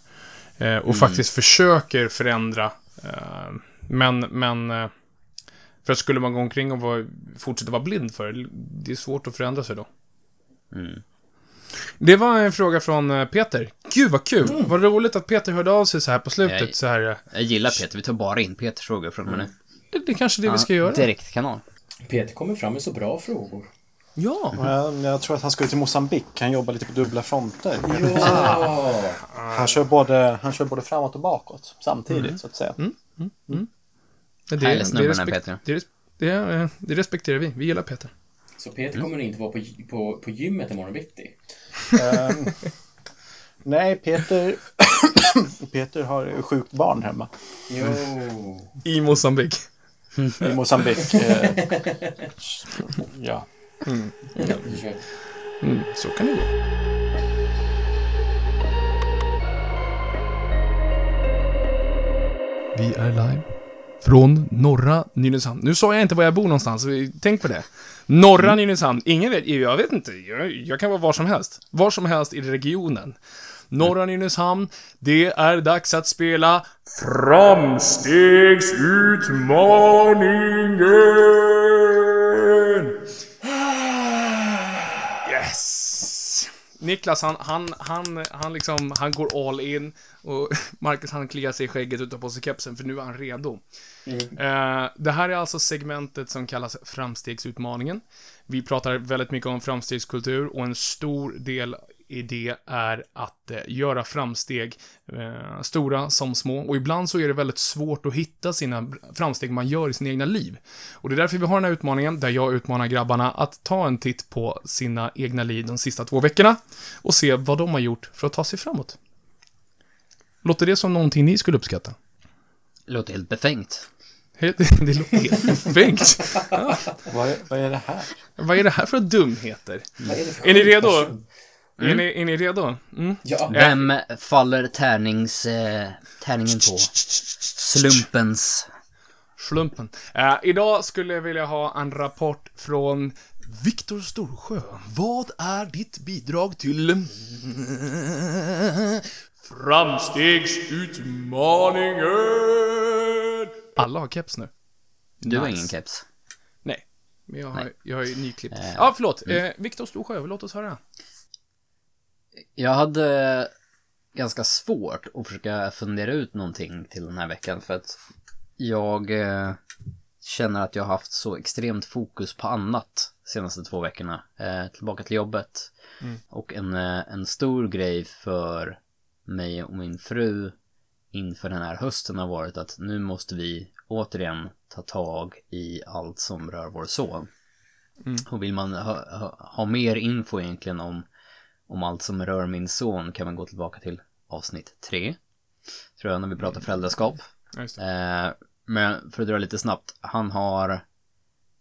Eh, och faktiskt försöker förändra. Eh, men, men... Eh, för att skulle man gå omkring och vara, fortsätta vara blind för det, det är svårt att förändra sig då. Mm. Det var en fråga från Peter. Gud vad kul! Vad roligt att Peter hörde av sig så här på slutet. Nej. Så här, Jag gillar Peter, vi tar bara in Peters frågor från med nu. Det, är kanske det vi ska göra. Direktkanal. Peter kommer fram med så bra frågor. Ja. Jag, jag tror att han ska till Mosambik. Han jobbar lite på dubbla fronter. Ja! Han kör både, han kör både framåt och bakåt samtidigt så att säga. Det, Härlig snubbe den här Peter. det, det, det respekterar vi. Vi gillar Peter. Så Peter kommer inte vara på, på, på gymmet imorgon bitti? Ehm, nej, Peter, Peter har sjukt barn hemma Jo. I Mosambik. I Mosambik. Eh, ja. Kör. Mm, så kan det gå. Vi är live från norra Nynäshamn. Nu sa jag inte var jag bor någonstans, så tänk på det. Norra Nynäshamn. Ingen vet, jag vet inte. Jag, jag kan vara var som helst. Var som helst i regionen. Norra Nynäshamn. Det är dags att spela Framstegsutmaningen! Yes! Niklas, han, han, han, han liksom, han går all in och Marcus han kliar sig i skägget tar på sig kepsen för nu är han redo. Eh, det här är alltså segmentet som kallas Framstegsutmaningen. Vi pratar väldigt mycket om framstegskultur och en stor del i det är att eh, göra framsteg, eh, stora som små. Och ibland så är det väldigt svårt att hitta sina framsteg man gör i sina egna liv. Och det är därför vi har den här utmaningen, där jag utmanar grabbarna att ta en titt på sina egna liv de sista två veckorna och se vad de har gjort för att ta sig framåt. Låter det som någonting ni skulle uppskatta? Låter helt befängt. Det låter helt befängt. Vad, är, vad är det här? Vad är det här för dumheter? Vad är Är ni redo? person? Är, ni, är ni redo? Mm. Ja. Vem faller tärnings, eh, tärningen på? Slumpens. Slumpen. Eh, idag skulle jag vilja ha en rapport från Viktor Storsjö. Vad är ditt bidrag till mm, framstegsutmaningen? Alla har keps nu. Du har Nice. ingen keps. Nej, men jag har, jag har ju nyklippt. Eh, Ja, förlåt. Eh, Viktor Storsjö, låt oss höra. Jag hade ganska svårt att försöka fundera ut någonting till den här veckan för att jag eh, känner att jag har haft så extremt fokus på annat senaste två veckorna. Eh, tillbaka till jobbet. Och en, eh, en stor grej för mig och min fru inför den här hösten har varit att nu måste vi återigen ta tag i allt som rör vår son. Och vill man ha, ha, ha mer info egentligen om om allt som rör min son kan man gå tillbaka till avsnitt tre. Tror jag när vi pratar föräldraskap. Eh, men för att dra lite snabbt. Han har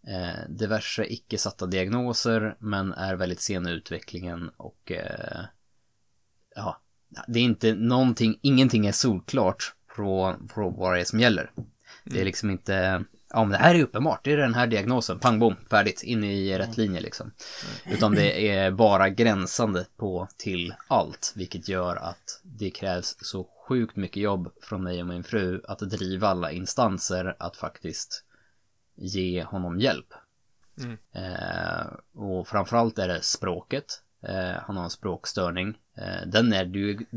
eh, diverse icke satta diagnoser men är väldigt sen i utvecklingen och eh, ja, det är inte någonting, ingenting är solklart på, på vad det är som gäller. Det är liksom inte, ja men det här är uppenbart, det är den här diagnosen, pang bom, färdigt, in i rätt linje liksom. Utan det är bara gränsande på till allt, vilket gör att det krävs så sjukt mycket jobb från mig och min fru att driva alla instanser att faktiskt ge honom hjälp. Eh, och framförallt är det språket. Eh, han har en språkstörning. Eh, den är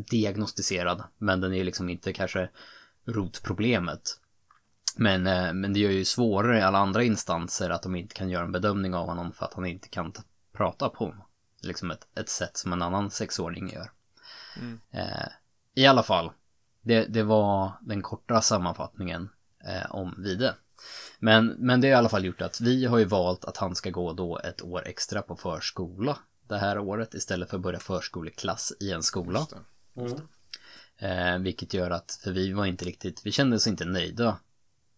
diagnostiserad, men den är liksom inte kanske rotproblemet. Men, eh, men det gör ju svårare i alla andra instanser att de inte kan göra en bedömning av honom för att han inte kan prata på liksom ett, ett sätt som en annan sexåring gör. Eh, I alla fall, det, det var den korta sammanfattningen eh, om Vide. Men, men det har i alla fall gjort att vi har ju valt att han ska gå då ett år extra på förskola det här året istället för att börja förskoleklass i en skola. Eh, vilket gör att, för vi var inte riktigt, vi kände oss inte nöjda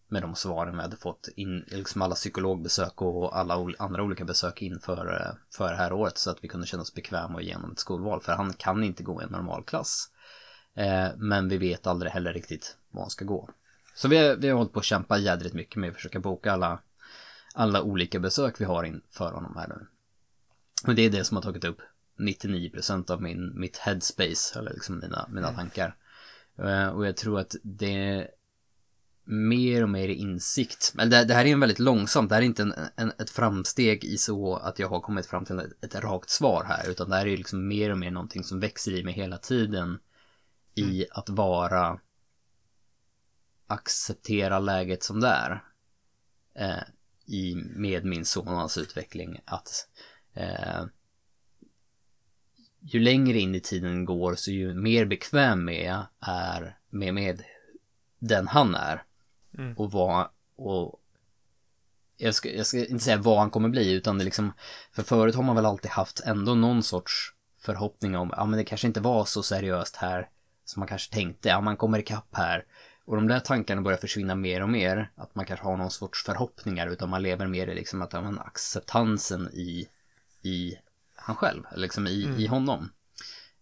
med de svaren vi hade fått in, liksom alla psykologbesök och alla andra olika besök inför eh, för det här året så att vi kunde känna oss bekväma igenom ett skolval för han kan inte gå i en normal klass. Eh, men vi vet aldrig heller riktigt var han ska gå. Så vi, vi har hållit på att kämpa jädrigt mycket med att försöka boka alla, alla olika besök vi har inför honom här nu. Och det är det som har tagit upp 99% av min, mitt headspace, eller liksom mina, mina tankar. Eh, Och jag tror att det mer och mer insikt. Men det, det här är en väldigt långsamt, det här är inte en, en, ett framsteg i så att jag har kommit fram till ett, ett rakt svar här, utan det här är liksom mer och mer någonting som växer i mig hela tiden i att vara acceptera läget som det är. Eh, i, med min son och hans utveckling. Att eh, ju längre in i tiden går så ju mer bekväm är jag är med, med den han är. Och vad, och jag ska, jag ska inte säga vad han kommer bli utan det liksom, för förut har man väl alltid haft ändå någon sorts förhoppning om, ja men det kanske inte var så seriöst här som man kanske tänkte, ja man kommer ikapp här. Och de där tankarna börjar försvinna mer och mer, att man kanske har någon sorts förhoppningar utan man lever mer i liksom att, ja, men acceptansen i, i han själv, eller liksom i, i honom.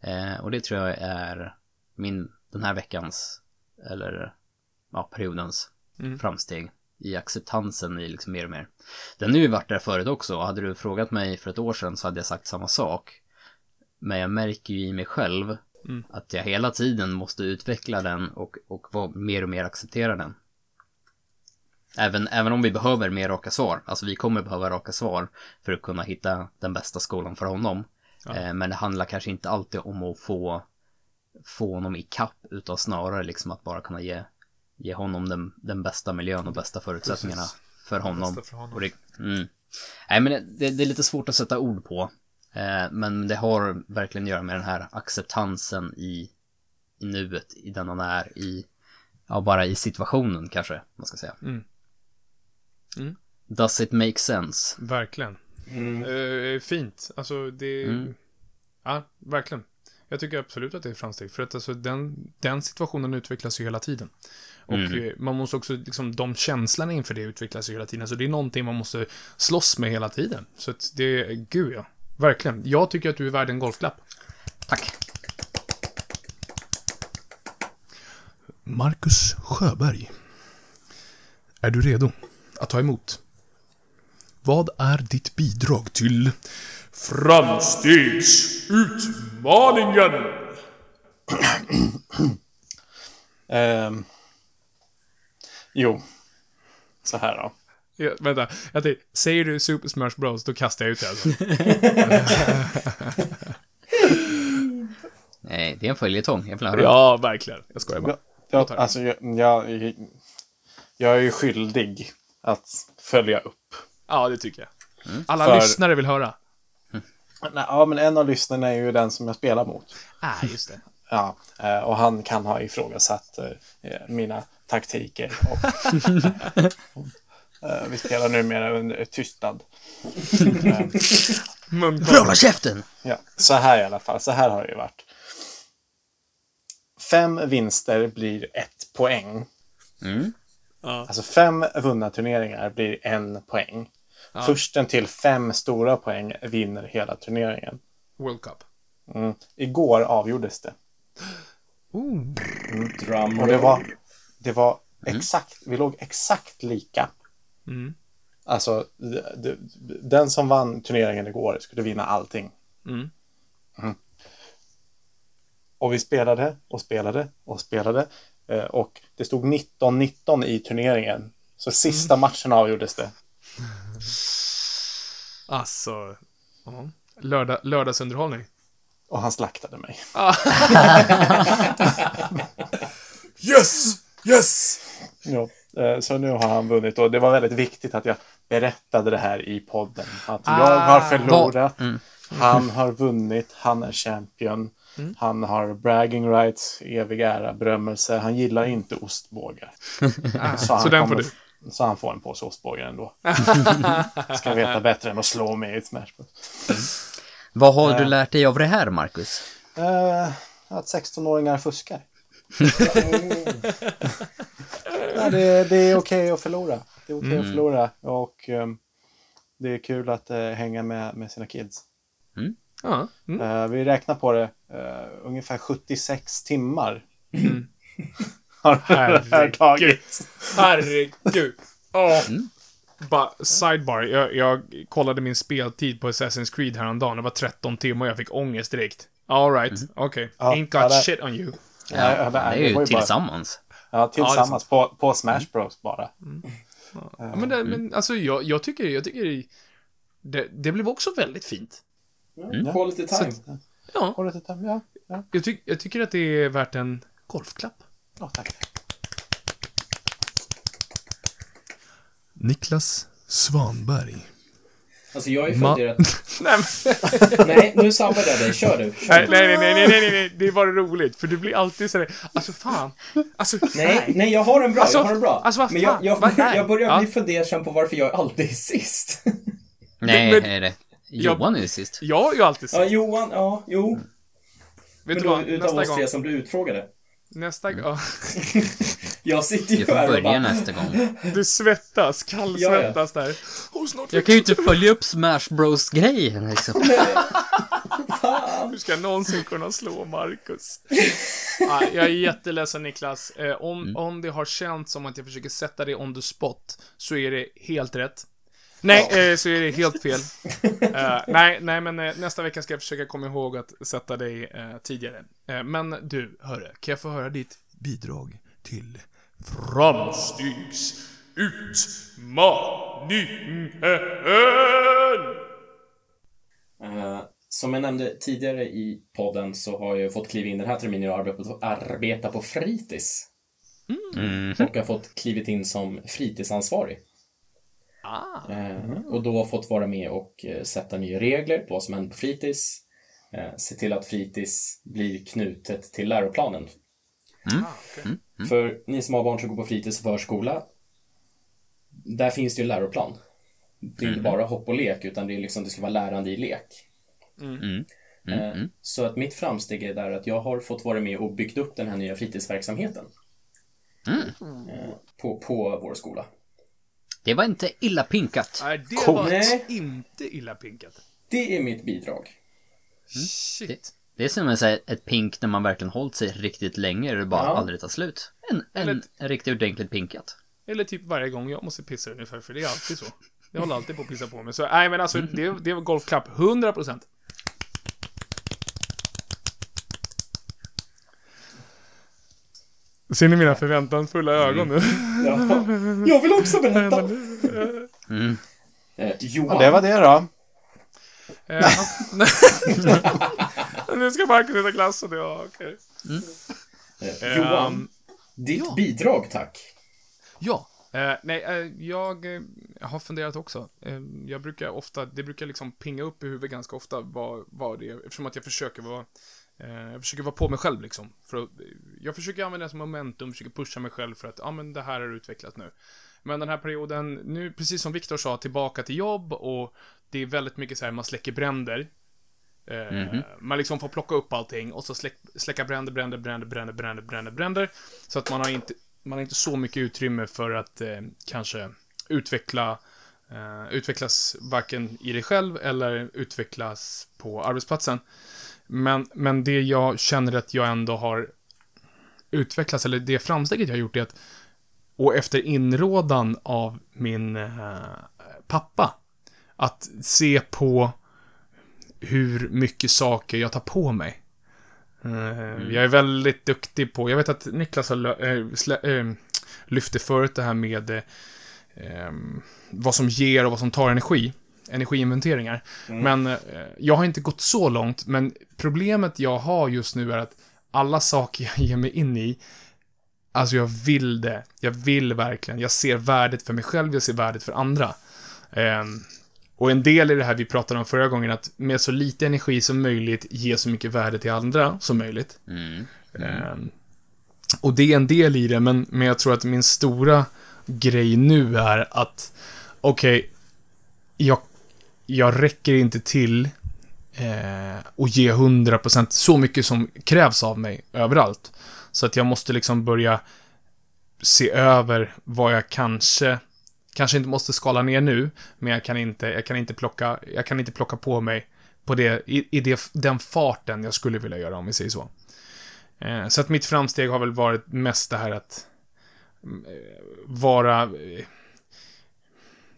Eh, och det tror jag är min, den här veckans, eller ja, periodens framsteg i acceptansen i liksom mer och mer. Den har ju varit där förut också. Hade du frågat mig för ett år sedan så hade jag sagt samma sak. Men jag märker ju i mig själv att jag hela tiden måste utveckla den och, och vara mer och mer acceptera den. Även, även om vi behöver mer raka svar. Alltså vi kommer behöva raka svar för att kunna hitta den bästa skolan för honom. Eh, men det handlar kanske inte alltid om att få, få honom i kapp utan snarare liksom att bara kunna ge, ge honom den, den bästa miljön och bästa förutsättningarna för honom. bästa för honom. Och det, mm. Nej men det, det är lite svårt att sätta ord på. Eh, men det har verkligen att göra med den här acceptansen i, i nuet, i den han är, i, ja bara i situationen kanske, man ska säga. Mm. Mm. Does it make sense? Verkligen. Eh, fint. Alltså, det... Mm. Ja, verkligen. Jag tycker absolut att det är framsteg. För att alltså, den, den situationen utvecklas ju hela tiden. Och Mm. eh, man måste också, liksom, de känslorna inför det utvecklas ju hela tiden. Så det är någonting man måste slåss med hela tiden. Så att det, gud ja. Verkligen. Jag tycker att du är värd en golfklapp. Tack. Marcus Sjöberg. Är du redo att ta emot? Vad är ditt bidrag till Framstegsutmaningen? Ehm, jo, så här då. Ja, vänta, jag tänkte, säger du Super Smash Bros, då kastar jag ut det alltså. Nej, det är en följetong. Jag vill höra. Ja, verkligen. Jag skojar bara. Jag, höra. alltså, jag, jag, jag är ju skyldig att följa upp. Ja, det tycker jag. Alla För- lyssnare vill höra. Nej, ja, men en av lyssnarna är ju den som jag spelar mot. Ah, just det. Ja, eh, och han kan ha ifrågasatt eh, mina taktiker. Och, Eh, vi spelar numera under tystnad. Eh, Hålla käften! Ja, så här i alla fall. Så här har det ju varit. Fem vinster blir ett poäng. Mm. Alltså fem vunna turneringar blir en poäng. Försten till fem stora poäng vinner hela turneringen. World Cup. Mm. Igår avgjordes det. Drum Och det var, det var exakt, vi låg exakt lika. Mm. Alltså, den som vann turneringen igår skulle vinna allting. Mm. Mm. Och vi spelade och spelade och spelade. Eh, Och det stod 19-19 i turneringen. Så sista matchen avgjordes det. Alltså, ja. Lördag, lördagsunderhållning. Och han slaktade mig. Yes! Yes! Ja, eh, så nu har han vunnit och det var väldigt viktigt att jag berättade det här i podden. Att jag har förlorat, han har vunnit, han är champion, han har bragging rights, evig ära, berömmelse. Han gillar inte ostbågar. Så, han så den får du. Så han får en påse ostbågar ändå. Ska veta bättre än att slå mig i ett Smash Bros. Vad har du lärt dig av det här, Marcus? Eh, att 16-åringar fuskar. Nej, det, det är okej att förlora. Det är okej att förlora. Och ehm, det är kul att eh, hänga med, med sina kids. Ja. Mm. Eh, vi räknar på det. eh, ungefär 76 timmar. har det här Herregud. tagit. Herregud. Åh. Bara, sidebar. Jag, jag kollade min speltid på Assassin's Creed häromdagen. Det var 13 timmar och jag fick ångest direkt. Alright, okej. Ja, Ain't ja, got det- shit on you. Ja, Ja, det är ju var bara- tillsammans. Ja, tillsammans på, på Smash Bros bara. Ja, men, det, men alltså jag, jag tycker, jag tycker det, det blev också väldigt fint. Mm. Quality time. Ja, Har du lite time? Ja, ja. jag, tyck, jag tycker att det är värt en golfklapp. Ja tack. Niklas Svanberg. Alltså jag är född i rätt... Nej, men, Nej, nu sabbade jag dig. Kör du. Kör. nej, nej, nej, nej, nej, nej, nej, det är bara roligt. För du blir alltid sådär, alltså fan. Alltså, Nej, nej, jag har en bra. Alltså, jag har en bra. alltså, vad Men jag, fan? jag, är- jag börjar Ja. bli fundersam på varför jag alltid är sist. Nej, men- är det. Jag- Johan är ju sist. jag har ju alltid ja, sagt, Johan, ja, jo. vet Men du vad, utav nästa oss gång, tre som du utfrågade. Nästa gång, ja, Jag sitter Du ju här och börja bara... nästa gång. du svettas, kallsvettas där. Och snart Jag kan ju inte följa upp Smash Bros-grejen liksom. Hur ska jag någonsin kunna slå Marcus? ah, jag är jätteledsen Niklas. Eh, om, om det har känts som att jag försöker sätta dig on the spot, så är det helt rätt. Nej, eh, så är det helt fel. Eh, nej, nej, men eh, nästa vecka ska jag försöka komma ihåg att sätta dig eh, tidigare. Eh, men du, hörru, kan jag få höra ditt bidrag till Framstegs utmaningen? Eh, som jag nämnde tidigare i podden så har jag fått kliva in den här terminen och arbeta på, arbeta på fritids. Mm. Och har fått klivit in som fritidsansvarig. Ah. Eh, och då fått vara med och eh, sätta nya regler på vad som händer på fritids. Eh, se till att fritids blir knutet till läroplanen. Ah, okej. För ni som har barn som går på fritids och förskola, där finns det ju en läroplan. Det är inte bara hopp och lek, utan det, är liksom, det ska vara lärande i lek. Mm. Eh, Så att mitt framsteg är där att jag har fått vara med och byggt upp den här nya fritidsverksamheten. Eh, På, på vår skola. Det var inte illa pinkat. Nej, det Coolt. var Nej. inte illa pinkat. Det är mitt bidrag. Shit. Det är som att säga ett pink när man verkligen hållit sig riktigt länge och det bara Ja. aldrig tar slut. En, en, Eller- en riktigt ordentligt pinkat. Eller typ varje gång jag måste pissa ungefär, för det är alltid så. Jag håller alltid på att pissa på mig. Så nej, men alltså, det, det var golfklapp. 100%. Ser ni mina förväntansfulla ögon nu? Ja. Jag vill också berätta! Mm. Eh, Ja, Johan, det var det då. Eh, nu ska Marcus äta glass och det, ja, okej. eh, Johan Ehm, ditt bidrag tack. Ja. Eh, nej, eh, jag eh, har funderat också. Eh, jag brukar ofta, det brukar liksom pinga upp i huvudet ganska ofta vad, vad det är, eftersom att jag försöker vara jag försöker vara på mig själv liksom. För att, jag försöker använda det som momentum, försöker pusha mig själv för att, ja men det här har utvecklat nu. Men den här perioden, nu precis som Viktor sa, tillbaka till jobb och det är väldigt mycket så här, man släcker bränder. Eh, Man liksom får plocka upp allting och så släck, släcka bränder, bränder, bränder, bränder, bränder, bränder, bränder. Så att man har inte, man har inte så mycket utrymme för att eh, kanske utveckla, eh, utvecklas varken i dig själv eller utvecklas på arbetsplatsen. Men, men det jag känner att jag ändå har utvecklats, eller det framsteget jag har gjort är att, och efter inrådan av min eh, pappa, att se på hur mycket saker jag tar på mig. Eh, Jag är väldigt duktig på, jag vet att Niklas har eh, slä- eh, lyfte förut det här med vad som ger och vad som tar energi. Energiinventeringar. Men eh, jag har inte gått så långt, men problemet jag har just nu är att alla saker jag ger mig in i, alltså jag vill det. Jag vill verkligen. Jag ser värdet för mig själv, jag ser värdet för andra. Ehm, och en del i det här vi pratade om förra gången, att med så lite energi som möjligt ge så mycket värde till andra som möjligt. Mm. Ehm, och det är en del i det, men, men jag tror att min stora grej nu är att, okej, jag, jag räcker inte till eh, och ge 100% så mycket som krävs av mig överallt. Så att jag måste liksom börja se över vad jag kanske kanske inte måste skala ner nu, men jag kan inte, jag kan inte plocka, jag kan inte plocka på mig på det, i, i det, den farten jag skulle vilja göra om vi säger så. Eh, så att mitt framsteg har väl varit mest det här att eh, vara, eh,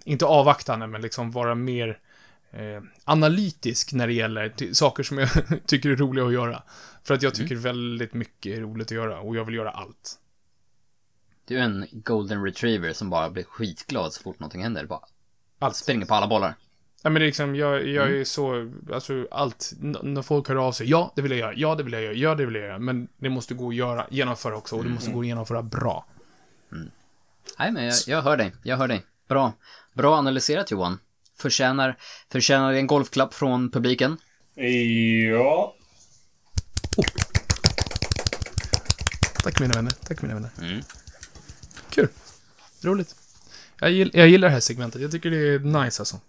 inte avvaktande, men liksom vara mer eh, analytisk när det gäller saker som jag tycker är roliga att göra. För att jag tycker väldigt mycket är roligt att göra och jag vill göra allt. Du är en golden retriever som bara blir skitglad så fort någonting händer. Bara Allt. springer på alla bollar. Ja, men det är liksom, jag, jag är så, alltså allt, när folk hör av sig, ja, det vill jag göra, ja, det vill jag göra, ja, det vill jag göra, men det måste gå att göra, genomföra också, och det måste gå att genomföra bra. Nej, men jag, jag hör dig. Jag hör dig. Bra. Bra analyserat Johan. Förtjänar, förtjänar en golfklapp från publiken. Ja. Tack mina vänner, tack mina vänner. Mm. Kul. Roligt. Jag, gill, jag gillar det här segmentet, jag tycker det är nice alltså.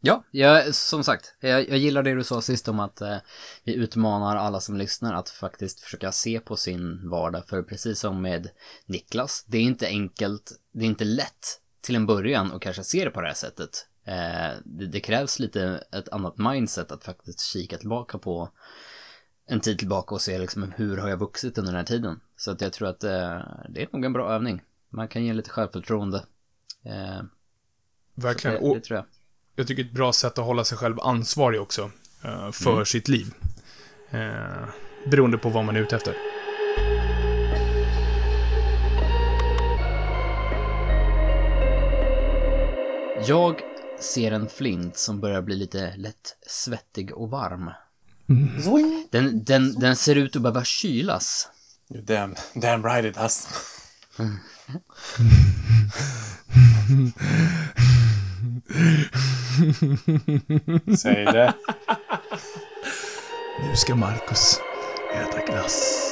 Ja, jag, som sagt, jag, jag gillar det du sa sist om att eh, vi utmanar alla som lyssnar att faktiskt försöka se på sin vardag. För precis som med Niklas, det är inte enkelt, det är inte lätt till en början att kanske se det på det här sättet. Eh, det, det krävs lite ett annat mindset att faktiskt kika tillbaka på en tid tillbaka och se liksom hur har jag vuxit under den här tiden. Så att jag tror att eh, det är nog en bra övning. Man kan ge lite självförtroende. Eh, Verkligen. det, det tror jag. jag tycker ett bra sätt att hålla sig själv ansvarig också, för sitt liv. Beroende på vad man är ute efter. Jag ser en flint som börjar bli lite lätt svettig och varm. Den, den, den ser ut att behöva kylas. You damn, damn right it does. Säg det. Nu ska Marcus äta glass.